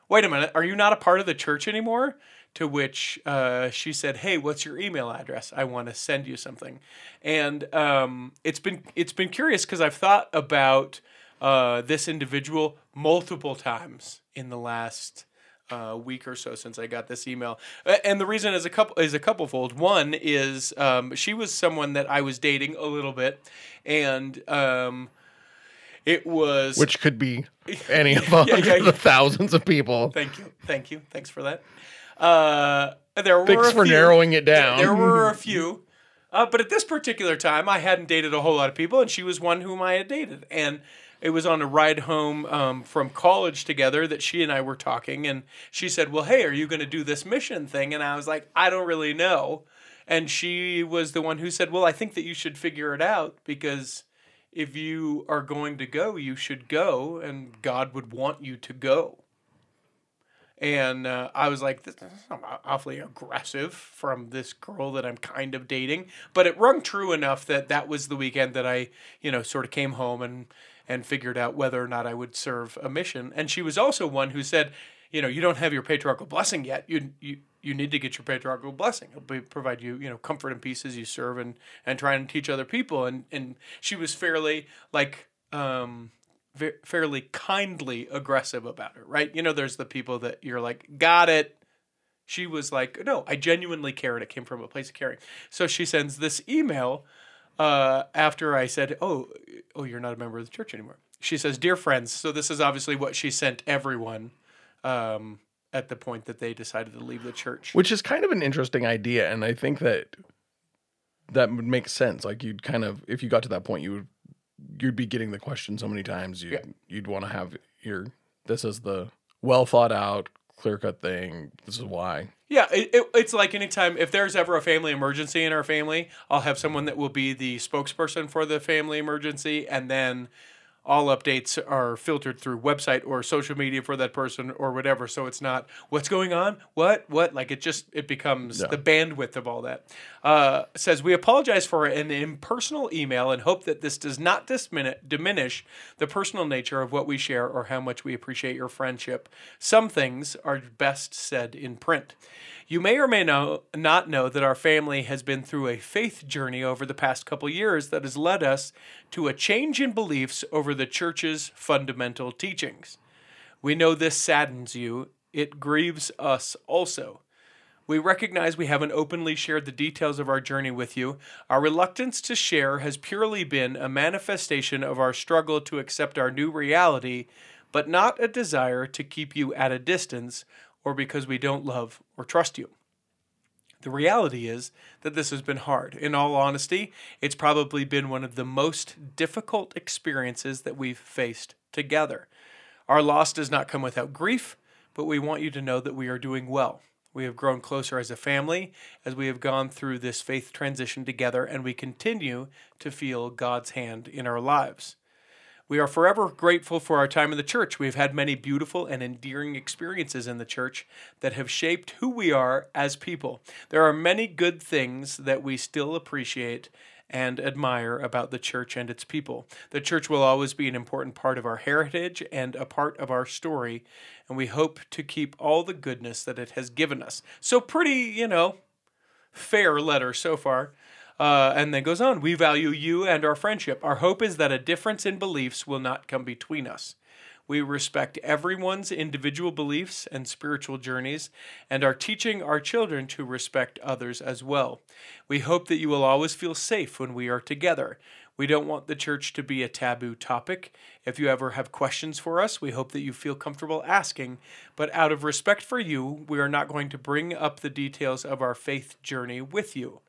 Wait a minute, are you not a part of the church anymore? To which uh, she said, "Hey, what's your email address? I want to send you something." And um, it's been it's been curious because I've thought about uh, this individual multiple times in the last uh, week or so since I got this email. And the reason is a couple is a couple fold. One is um, she was someone that I was dating a little bit, and um, it was Which could be any of Yeah, yeah, yeah. the thousands of people. Thank you, thank you, thanks for that. Uh, there were Thanks a for few- narrowing it down. There were a few, uh, but at this particular time, I hadn't dated a whole lot of people, and she was one whom I had dated, and it was on a ride home um, from college together that she and I were talking, and she said, "Well, hey, are you going to do this mission thing?" And I was like, "I don't really know," and she was the one who said, "Well, I think that you should figure it out because." If you are going to go, you should go, and God would want you to go. And uh, I was like, this is awfully aggressive from this girl that I'm kind of dating. But it rung true enough that that was the weekend that I, you know, sort of came home and, and figured out whether or not I would serve a mission. And she was also one who said, you know, you don't have your patriarchal blessing yet. You, you, you need to get your patriarchal blessing. It'll be, provide you, you know, comfort and peace as you serve and, and try and teach other people. And, and she was fairly like, um, ve- fairly kindly aggressive about it, right? You know, there's the people that you're like, got it. She was like, no, I genuinely care, and it came from a place of caring. So she sends this email uh, after I said, oh, oh, you're not a member of the church anymore. She says, dear friends. So this is obviously what she sent everyone um, at the point that they decided to leave the church. which is kind of an interesting idea and i think that that would make sense like you'd kind of if you got to that point you would you'd be getting the question so many times you'd, Yeah. you'd want to have your this is the well thought out clear cut thing. This is why. Yeah, it, it, it's like anytime if there's ever a family emergency in our family, I'll have someone that will be the spokesperson for the family emergency, and then all updates are filtered through website or social media for that person or whatever. So it's not what's going on, what, what. Like it just it becomes the bandwidth of all that. Uh, says we apologize for an impersonal email and hope that this does not dismin- diminish the personal nature of what we share or how much we appreciate your friendship. Some things are best said in print. You may or may know, not know that our family has been through a faith journey over the past couple years that has led us to a change in beliefs over the church's fundamental teachings. We know this saddens you, it grieves us also. We recognize we haven't openly shared the details of our journey with you. Our reluctance to share has purely been a manifestation of our struggle to accept our new reality, but not a desire to keep you at a distance or because we don't love or trust you. The reality is that this has been hard. In all honesty, it's probably been one of the most difficult experiences that we've faced together. Our loss does not come without grief, but we want you to know that we are doing well. We have grown closer as a family as we have gone through this faith transition together, and we continue to feel God's hand in our lives. We are forever grateful for our time in the church. We've had many beautiful and endearing experiences in the church that have shaped who we are as people. There are many good things that we still appreciate and admire about the church and its people. The church will always be an important part of our heritage and a part of our story, and we hope to keep all the goodness that it has given us. So, pretty, you know, fair letter so far. Uh, and then goes on, we value you and our friendship. Our hope is that a difference in beliefs will not come between us. We respect everyone's individual beliefs and spiritual journeys and are teaching our children to respect others as well. We hope that you will always feel safe when we are together. We don't want the church to be a taboo topic. If you ever have questions for us, we hope that you feel comfortable asking. But out of respect for you, we are not going to bring up the details of our faith journey with you.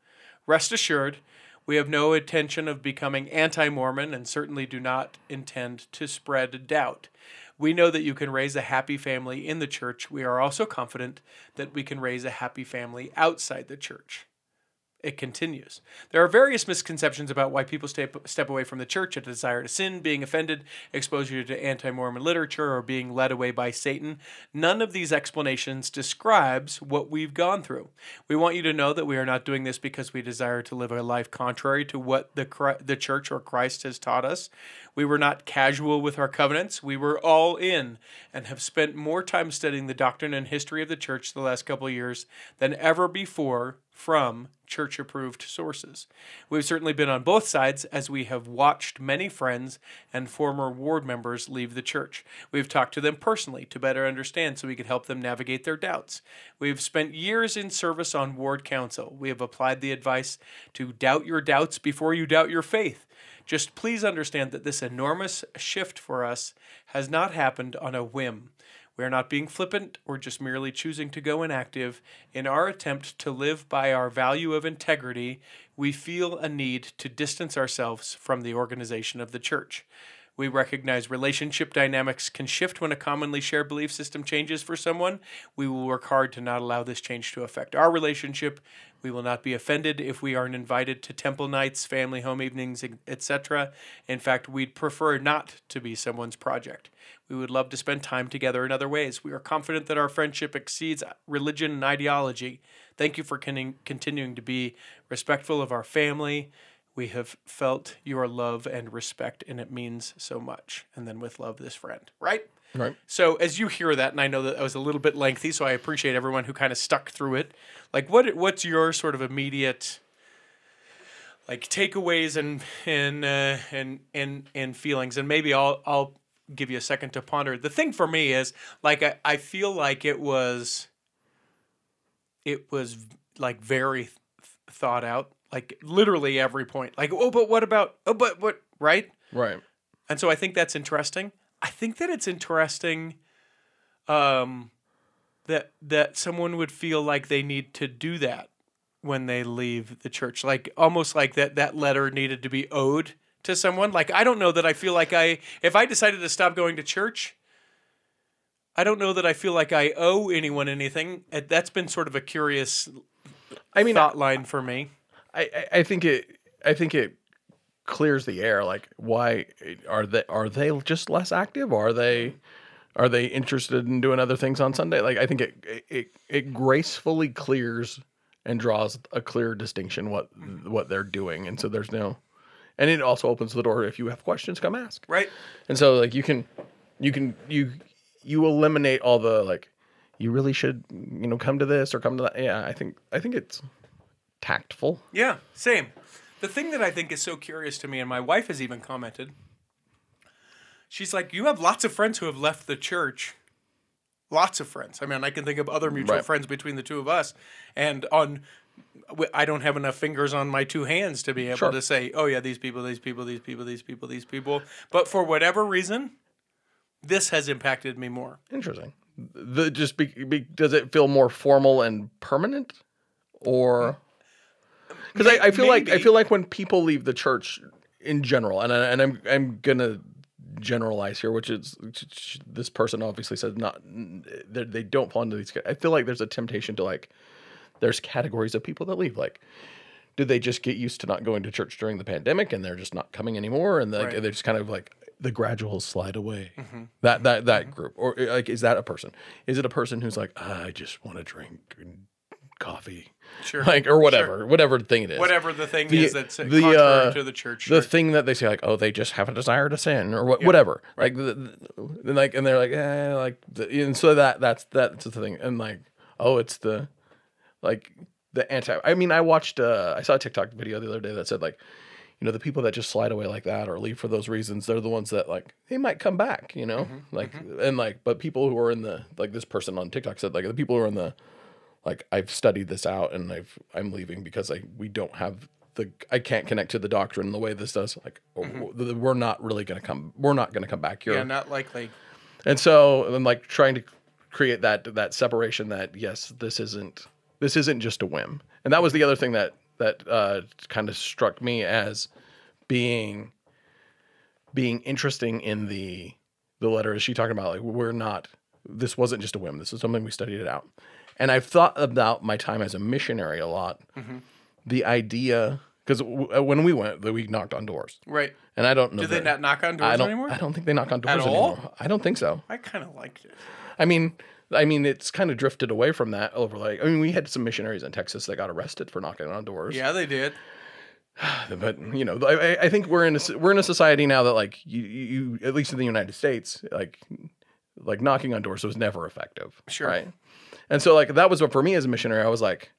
Rest assured, we have no intention of becoming anti Mormon and certainly do not intend to spread doubt. We know that you can raise a happy family in the church. We are also confident that we can raise a happy family outside the church. It continues. There are various misconceptions about why people step, step away from the church a desire to sin, being offended, exposure to anti Mormon literature, or being led away by Satan. None of these explanations describes what we've gone through. We want you to know that we are not doing this because we desire to live a life contrary to what the, the church or Christ has taught us. We were not casual with our covenants. We were all in and have spent more time studying the doctrine and history of the church the last couple years than ever before from church approved sources. We've certainly been on both sides as we have watched many friends and former ward members leave the church. We've talked to them personally to better understand so we could help them navigate their doubts. We've spent years in service on ward council. We have applied the advice to doubt your doubts before you doubt your faith. Just please understand that this enormous shift for us has not happened on a whim. We are not being flippant or just merely choosing to go inactive. In our attempt to live by our value of integrity, we feel a need to distance ourselves from the organization of the church. We recognize relationship dynamics can shift when a commonly shared belief system changes for someone. We will work hard to not allow this change to affect our relationship. We will not be offended if we aren't invited to temple nights, family home evenings, etc. In fact, we'd prefer not to be someone's project. We would love to spend time together in other ways. We are confident that our friendship exceeds religion and ideology. Thank you for con- continuing to be respectful of our family we have felt your love and respect, and it means so much. And then with love, this friend, right? Right. So as you hear that, and I know that was a little bit lengthy, so I appreciate everyone who kind of stuck through it. Like, what what's your sort of immediate like takeaways and and uh, and and and feelings? And maybe I'll I'll give you a second to ponder. The thing for me is like I, I feel like it was it was like very th- thought out like literally every point. Like, oh, but what about? Oh, but what? Right? Right. And so I think that's interesting. I think that it's interesting um, that that someone would feel like they need to do that when they leave the church, like almost like that that letter needed to be owed to someone. Like I don't know that I feel like I if I decided to stop going to church. I don't know that I feel like I owe anyone anything. That's been sort of a curious I mean, thought line for me. I, I, I think it I think it clears the air. Like, why are they are they just less active? Are they are they interested in doing other things on Sunday? Like, I think it it it gracefully clears and draws a clear distinction what what they're doing, and so there's no, and it also opens the door if you have questions, come ask. Right. And so like you can you can you you eliminate all the like you really should you know come to this or come to that. Yeah, I think I think it's tactful. Yeah, same. The thing that I think is so curious to me, and my wife has even commented, she's like, You have lots of friends who have left the church. Lots of friends. I mean, I can think of other mutual Right. friends between the two of us. And on, I don't have enough fingers on my two hands to be able Sure. to say, Oh, yeah, these people, these people, these people, these people, these people. But for whatever reason, this has impacted me more. Interesting. The just be, be, does it feel more formal and permanent, or because I, I feel like I feel like when people leave the church in general, and I, and I'm I'm gonna generalize here, which is this person obviously said not they they don't fall into these. I feel like there's a temptation to like there's categories of people that leave like. Did they just get used to not going to church during the pandemic and they're just not coming anymore? And like, Right. they're just kind of like the gradual slide away. That that that group, or like, is that a person? Is it a person who's like, "Ah, I just want to drink coffee, Sure. like or whatever, whatever thing it is, Whatever the thing The- is that's the, contrary uh, to the church. the sure. thing that they say like, oh, they just have a desire to sin or what, whatever, like, the, the- and like, and they're like, eh, like, the, and so that that's that's the thing, and like, oh, it's the like the anti. I mean, I watched, uh, I saw a TikTok video the other day that said like, you know, the people that just slide away like that or leave for those reasons, they're the ones that like they might come back, you know, like and like, but people who are in the like this person on TikTok said like the people who are in the like I've studied this out and I've I'm leaving because I we don't have the I can't connect to the doctrine the way this does. Like w- w- we're not really gonna come we're not gonna come back here. yeah, not likely. And so I'm like trying to create that that separation that yes, this isn't this isn't just a whim. And that was the other thing that that uh, kind of struck me as being being interesting in the the letter. Is she talking about like we're not this wasn't just a whim. This is something we studied it out. And I've thought about my time as a missionary a lot. Mm-hmm. The idea because w- uh, when we went, we knocked on doors, Right. and I don't know. Do they not knock on doors I don't. anymore? I don't think they knock on doors At all? anymore. I don't think so. I kind of liked it. I mean, I mean, it's kind of drifted away from that over like. I mean, we had some missionaries in Texas that got arrested for knocking on doors. Yeah, they did. but you know, I, I- think we're in a we're in a society now that like you you- at least in the United States like like knocking on doors was never effective. Sure. Right. And so like that was what for me as a missionary, I was like,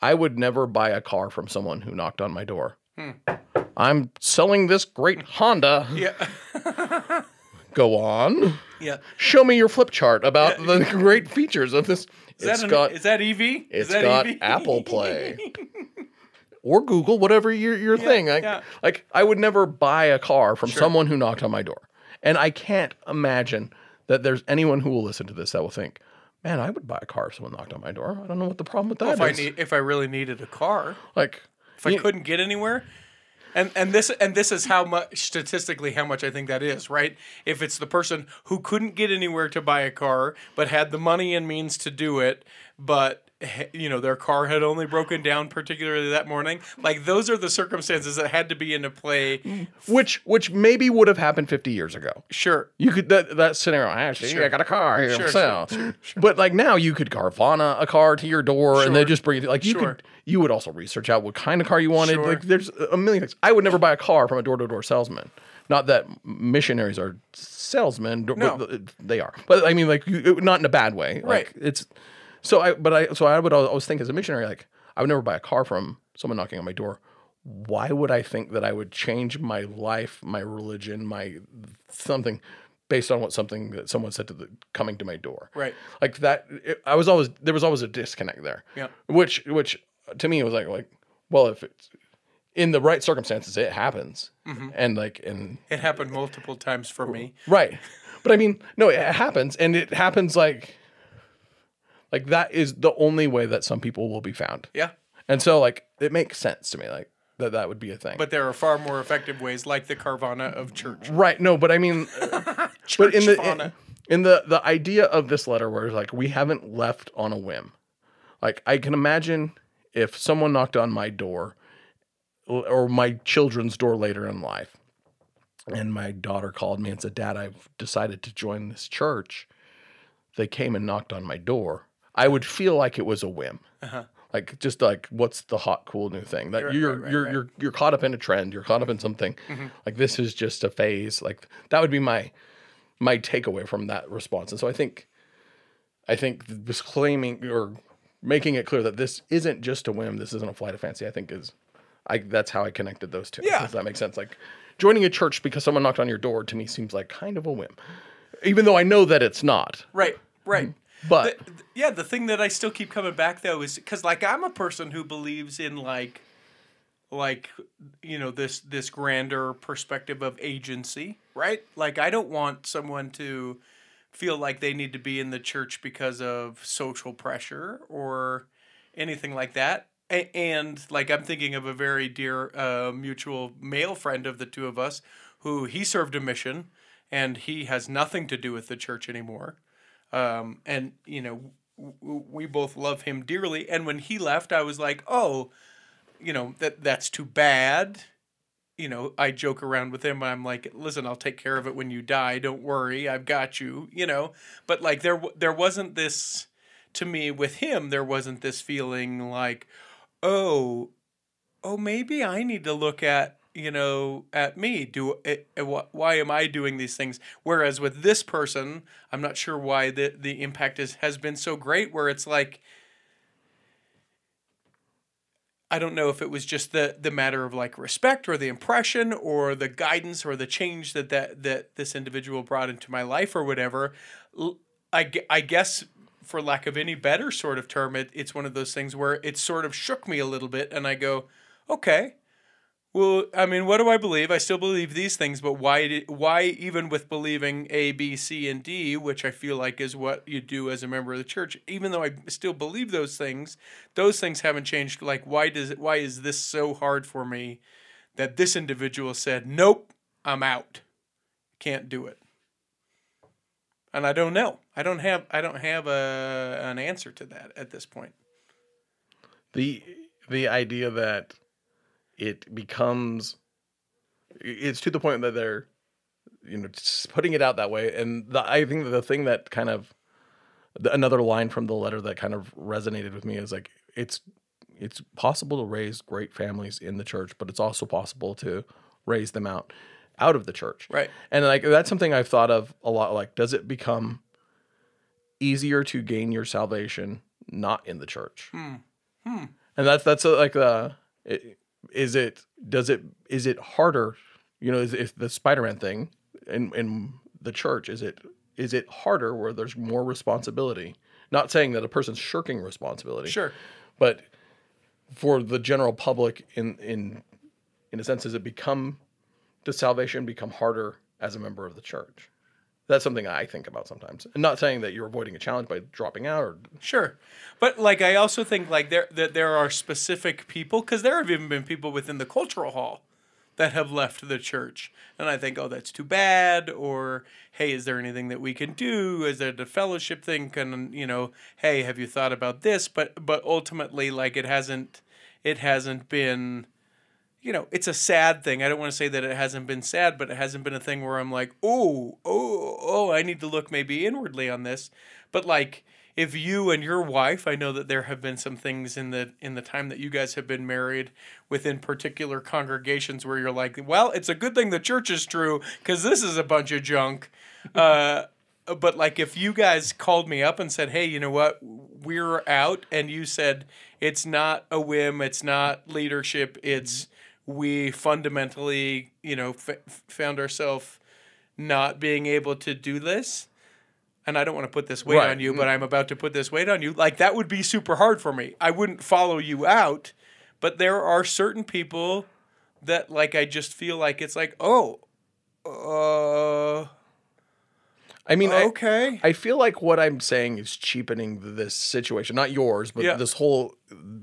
I would never buy a car from someone who knocked on my door. Hmm. I'm selling this great Honda. Yeah. Go on. yeah. Show me your flip chart about the great features of this. Is It's that, an, got is that EV? Is it's that got EV? Apple Play. or Google, whatever your your thing. Like, yeah. like I would never buy a car from someone who knocked on my door, and I can't imagine that there's anyone who will listen to this that will think, "Man, I would buy a car if someone knocked on my door." I don't know what the problem with oh, that if I need, if I really needed a car, like, if I you- couldn't get anywhere, and and this and this is how much statistically how much I think that is right. If it's the person who couldn't get anywhere to buy a car but had the money and means to do it, but you know their car had only broken down particularly that morning, like those are the circumstances that had to be into play. Mm. which which maybe would have happened 50 years ago. Sure, You could that that scenario. Actually, I got a car here Sure, for sure, sale. But like now, you could Carvana a car to your door, and they just bring it. Like you Sure. could, you would also research out what kind of car you wanted. Sure. Like there's a million things. I would never buy a car from a door to door salesman. Not that missionaries are salesmen. No. but they are. But I mean, like not in a bad way. Like, Right. It's so I. But I. So I would always think as a missionary, like I would never buy a car from someone knocking on my door. Why would I think that I would change my life, my religion, my something based on what something that someone said to the coming to my door? Right. Like that. It, I was always there was always a disconnect there. Yeah. Which which to me it was like like well if it's in the right circumstances it happens Mm-hmm. and like and it happened multiple times for me. Right. But I mean, no, it happens, and it happens like, like that is the only way that some people will be found, Yeah. and so like it makes sense to me, like that that would be a thing. But there are far more effective ways, like the Carvana of church. right, no, but I mean, but in the in, in the the idea of this letter, where it's like we haven't left on a whim, like I can imagine if someone knocked on my door, or my children's door later in life. And my daughter called me and said, Dad, I've decided to join this church. They came and knocked on my door. I would feel like it was a whim. Uh-huh. Like just like what's the hot cool new thing that Right, you're right, you're right. you're you're caught up in a trend you're caught up in something mm-hmm. like this is just a phase like that would be my my takeaway from that response and so I think I think this claiming or making it clear that this isn't just a whim, this isn't a flight of fancy, I think is I that's how I connected those two. Yeah. Does that make sense? Like joining a church because someone knocked on your door to me seems like kind of a whim. Even though I know that it's not. Right, right. Mm-hmm. But The- th- yeah, the thing that I still keep coming back though is because like I'm a person who believes in like, like you know this this grander perspective of agency, right? Like I don't want someone to feel like they need to be in the church because of social pressure or anything like that. A- and like I'm thinking of a very dear uh, mutual male friend of the two of us who he served a mission and he has nothing to do with the church anymore um, and you know w- we both love him dearly. And when he left i was like oh you know that that's too bad. You know i joke around with him. I'm like listen i'll take care of it when you die. Don't worry. I've got you you know? But like there there wasn't this to me with him there wasn't this feeling like oh oh maybe i need to look at you know at me do it, it, wh- why am i doing these things whereas with this person i'm not sure why the the impact is has been so great where it's like I don't know if it was just the the matter of like respect or the impression or the guidance or the change that that, that this individual brought into my life or whatever. I, I guess for lack of any better sort of term, it, it's one of those things where it sort of shook me a little bit and I go, okay, well, I mean, what do I believe? I still believe these things, but why? Why even with believing A, B, C, and D, which I feel like is what you do as a member of the church, even though I still believe those things, those things haven't changed. Like, why does it? Why is this so hard for me? That this individual said, "Nope, I'm out. Can't do it." And I don't know. I don't have. I don't have a an answer to that at this point. the the idea that it becomes it's to the point that they're you know just putting it out that way. And the, i think the thing that kind of the, another line from the letter that kind of resonated with me is like it's it's possible to raise great families in the church but it's also possible to raise them out out of the church. Right. and like that's something i've thought of a lot like does it become easier to gain your salvation not in the church? And that's that's uh, like uh it, is it does it is it harder you know is if the spider-man thing in in the church is it is it harder where there's more responsibility not saying that a person's shirking responsibility Sure. but for the general public in in in a sense does it become does salvation become harder as a member of the church that's something i think about sometimes and not saying that you're avoiding a challenge by dropping out or Sure, but like I also think like there that there are specific people because there have even been people within the cultural hall that have left the church, and I think oh that's too bad, or hey is there anything that we can do? Is there a fellowship thing? Can you know hey have you thought about this? But but ultimately like it hasn't it hasn't been you know, it's a sad thing. I don't want to say that it hasn't been sad, but it hasn't been a thing where I'm like, oh, oh, oh, I need to look maybe inwardly on this. But like, if you and your wife, I know that there have been some things in the in the time that you guys have been married within particular congregations where you're like, well, it's a good thing the church is true because this is a bunch of junk. Uh, but like, if you guys called me up and said, hey, you know what, we're out, and you said it's not a whim, it's not leadership, it's we fundamentally, you know, f- found ourselves not being able to do this. And I don't want to put this weight Right. on you, but I'm about to put this weight on you. Like that would be super hard for me. I wouldn't follow you out, but there are certain people that like I just feel like it's like, oh, uh, i mean okay. I feel like what I'm saying is cheapening this situation, not yours, but Yeah. this whole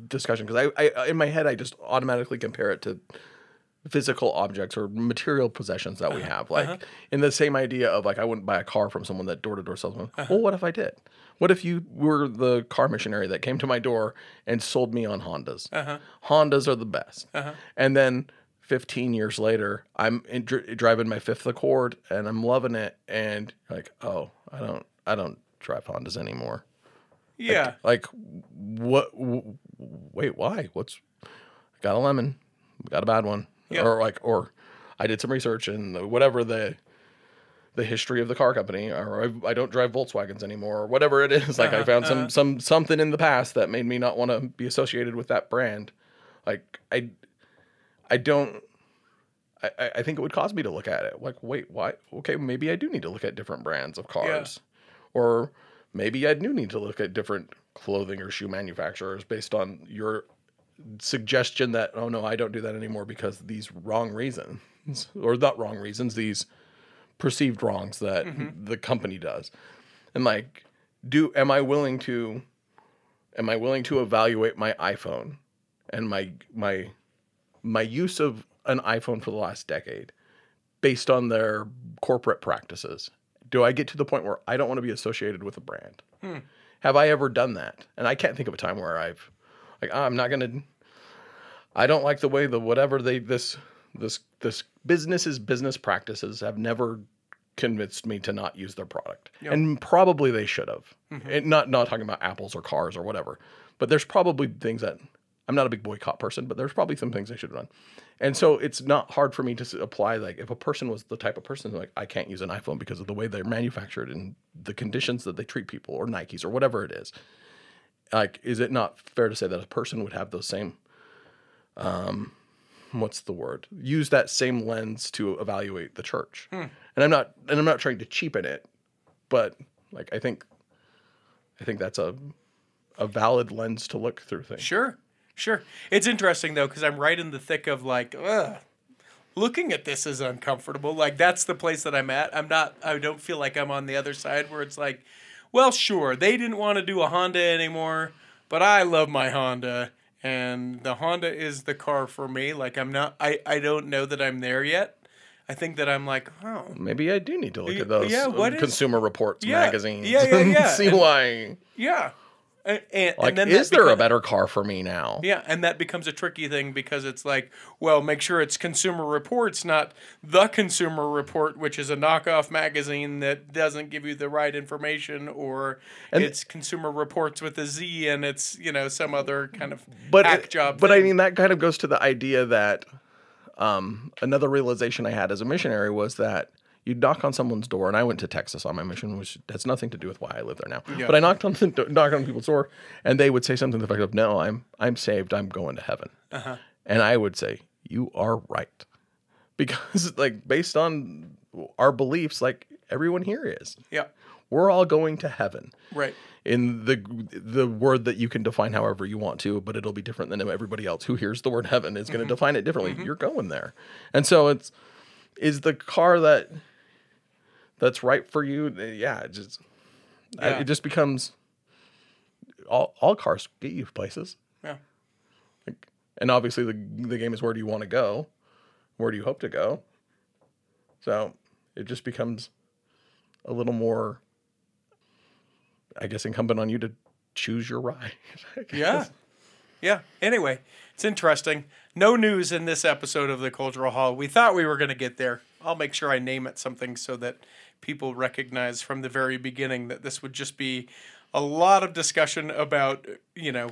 discussion. Because I, I, uh, in my head, I just automatically compare it to physical objects or material possessions that we uh-huh. have. Uh-huh. Like in the same idea of like I wouldn't buy a car from someone that door to door salesman. Uh-huh. Well, what if I did? What if you were the car missionary that came to my door and sold me on Hondas? Hondas are the best. And then 15 years later, I'm in, dri- driving my fifth Accord and I'm loving it. And like, oh, I don't, I don't drive Hondas anymore. Yeah. Like, what? W- wait, why? What's got a lemon? Got a bad one? Yeah. Or like, or I did some research and whatever the the history of the car company, or I, I don't drive Volkswagens anymore, or whatever it is. Like, I uh-huh, found some uh-huh. some something in the past that made me not want to be associated with that brand. Like, I I don't. I, I- think it would cause me to look at it like, wait, why? Okay, maybe I do need to look at different brands of cars, or maybe I do need to look at different clothing or shoe manufacturers based on your suggestion that oh no, I don't do that anymore because these wrong reasons, or not wrong reasons, these perceived wrongs that mm-hmm. the company does, and like, do am I willing to? Am I willing to evaluate my iPhone and my my my use of an iPhone for the last decade based on their corporate practices? Do I get to the point where I don't want to be associated with a brand? Have I ever done that? And I can't think of a time where I've like "Ah, I'm not going to I don't like the way the whatever they this this this business's business practices have never convinced me to not use their product. And probably they should have. And not not talking about apples or cars or whatever. But there's probably things that I'm not a big boycott person, but there's probably some things I should have done. And so it's not hard for me to apply like if a person was the type of person like I can't use an iPhone because of the way they're manufactured and the conditions that they treat people or Nikes or whatever it is. Like is it not fair to say that a person would have those same um what's the word? Use that same lens to evaluate the church. And I'm not and I'm not trying to cheapen it, but like I think I think that's a a valid lens to look through things. Sure, sure. It's interesting though because I'm right in the thick of like, ugh, looking at this is uncomfortable. Like that's the place that I'm at. I'm not. I don't feel like I'm on the other side where it's like, well, sure, they didn't want to do a Honda anymore, but I love my Honda, and the Honda is the car for me. Like I'm not. I I don't know that I'm there yet. I think that I'm like, oh, Maybe I do need to look at those yeah, uh, what is- consumer reports Yeah, magazines yeah, yeah, yeah. see And- why. yeah. And, and, Like, and then is there a better car for me now? Yeah, and that becomes a tricky thing because it's like, well, make sure it's Consumer Reports, not the Consumer Report, which is a knockoff magazine that doesn't give you the right information, or it's Consumer Reports with a Z and it's you know some other kind of but hack it- job. But I mean, that kind of goes to the idea that um, another realization I had as a missionary was that you knock on someone's door, and I went to Texas on my mission, which has nothing to do with why I live there now. But I knocked on the do- knocked on people's door, and they would say something to the effect of, "No, I'm I'm saved. I'm going to heaven," Uh-huh. and I would say, "You are right," because like based on our beliefs, like everyone here is, yeah, we're all going to heaven right. in the the word that you can define however you want to, but it'll be different than everybody else who hears the word heaven is going to define it differently. You're going there, and so it's is the car that that's right for you. Yeah, it just I- Yeah. it just becomes all all cars get you places, Yeah, like, and obviously the the game is where do you want to go, where do you hope to go. So it just becomes a little more, I guess, incumbent on you to choose your ride. Yeah, yeah. Anyway, it's interesting. No news in this episode of the Cultural Hall. We thought we were going to get there. I'll make sure I name it something so that people recognize from the very beginning that this would just be a lot of discussion about, you know,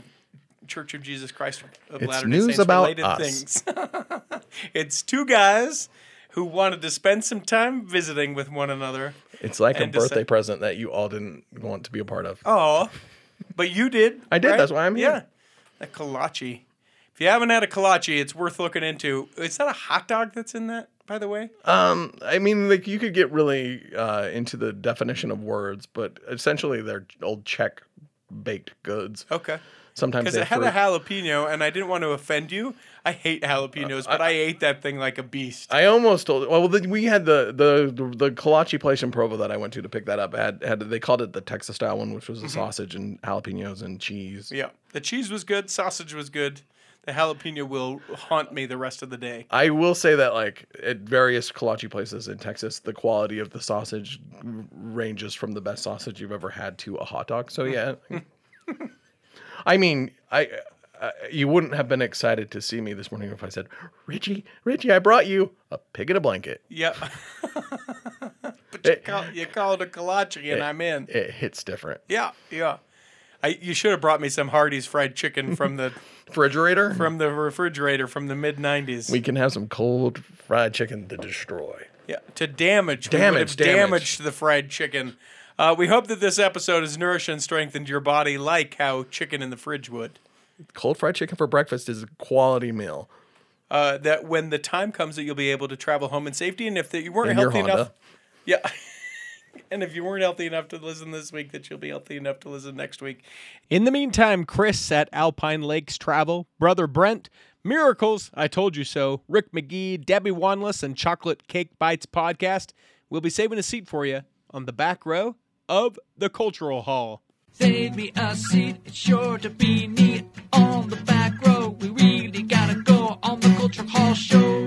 Church of Jesus Christ of It's Latter-day news Saints about related us. things. it's two guys who wanted to spend some time visiting with one another. It's like a to say- birthday present that you all didn't want to be a part of. Oh, but you did. I did, right? that's why I'm here. Yeah, a kolache. If you haven't had a kolache, it's worth looking into. Is that a hot dog that's in that, by the way? Um, I mean, like you could get really uh, into the definition of words, but essentially they're old Czech baked goods. Okay. Sometimes Because it had fruit. a jalapeno, and I didn't want to offend you. I hate jalapenos, but I, ate that thing like a beast. I almost told. Well, the, we had the the the, the kolache place in Provo that I went to to pick that up. Had had they called it the Texas style one, which was a sausage and jalapenos and cheese. Mm-hmm. yeah, the cheese was good, sausage was good. The jalapeno will haunt me the rest of the day. I will say that like at various kolache places in Texas, the quality of the sausage ranges from the best sausage you've ever had to a hot dog. So yeah, I mean, I, I you wouldn't have been excited to see me this morning if I said, Richie, Richie, I brought you a pig in a blanket. Yep. but you call, you call it a kolache, and I'm in. It hits different. Yeah, yeah. I, you should have brought me some Hardee's fried chicken from the Refrigerator. from the refrigerator from the mid '90s. we can have some cold fried chicken to destroy. Yeah, to damage. Damage, damage. damaged the fried chicken. Uh, we hope that this episode has nourished and strengthened your body like how chicken in the fridge would. Cold fried chicken for breakfast is a quality meal. Uh, that when the time comes that you'll be able to travel home in safety, and if that you weren't In healthy enough, yeah, and if you weren't healthy enough to listen this week, that you'll be healthy enough to listen next week. In the meantime, Chris at Alpine Lakes Travel, Brother Brent, Miracles, I Told You So, Rick McGee, Debbie Wanless, and Chocolate Cake Bites podcast will be saving a seat for you on the back row of the Cultural Hall. Save me a seat, it's sure to be neat on the back row. We really gotta go on the Cultural Hall show.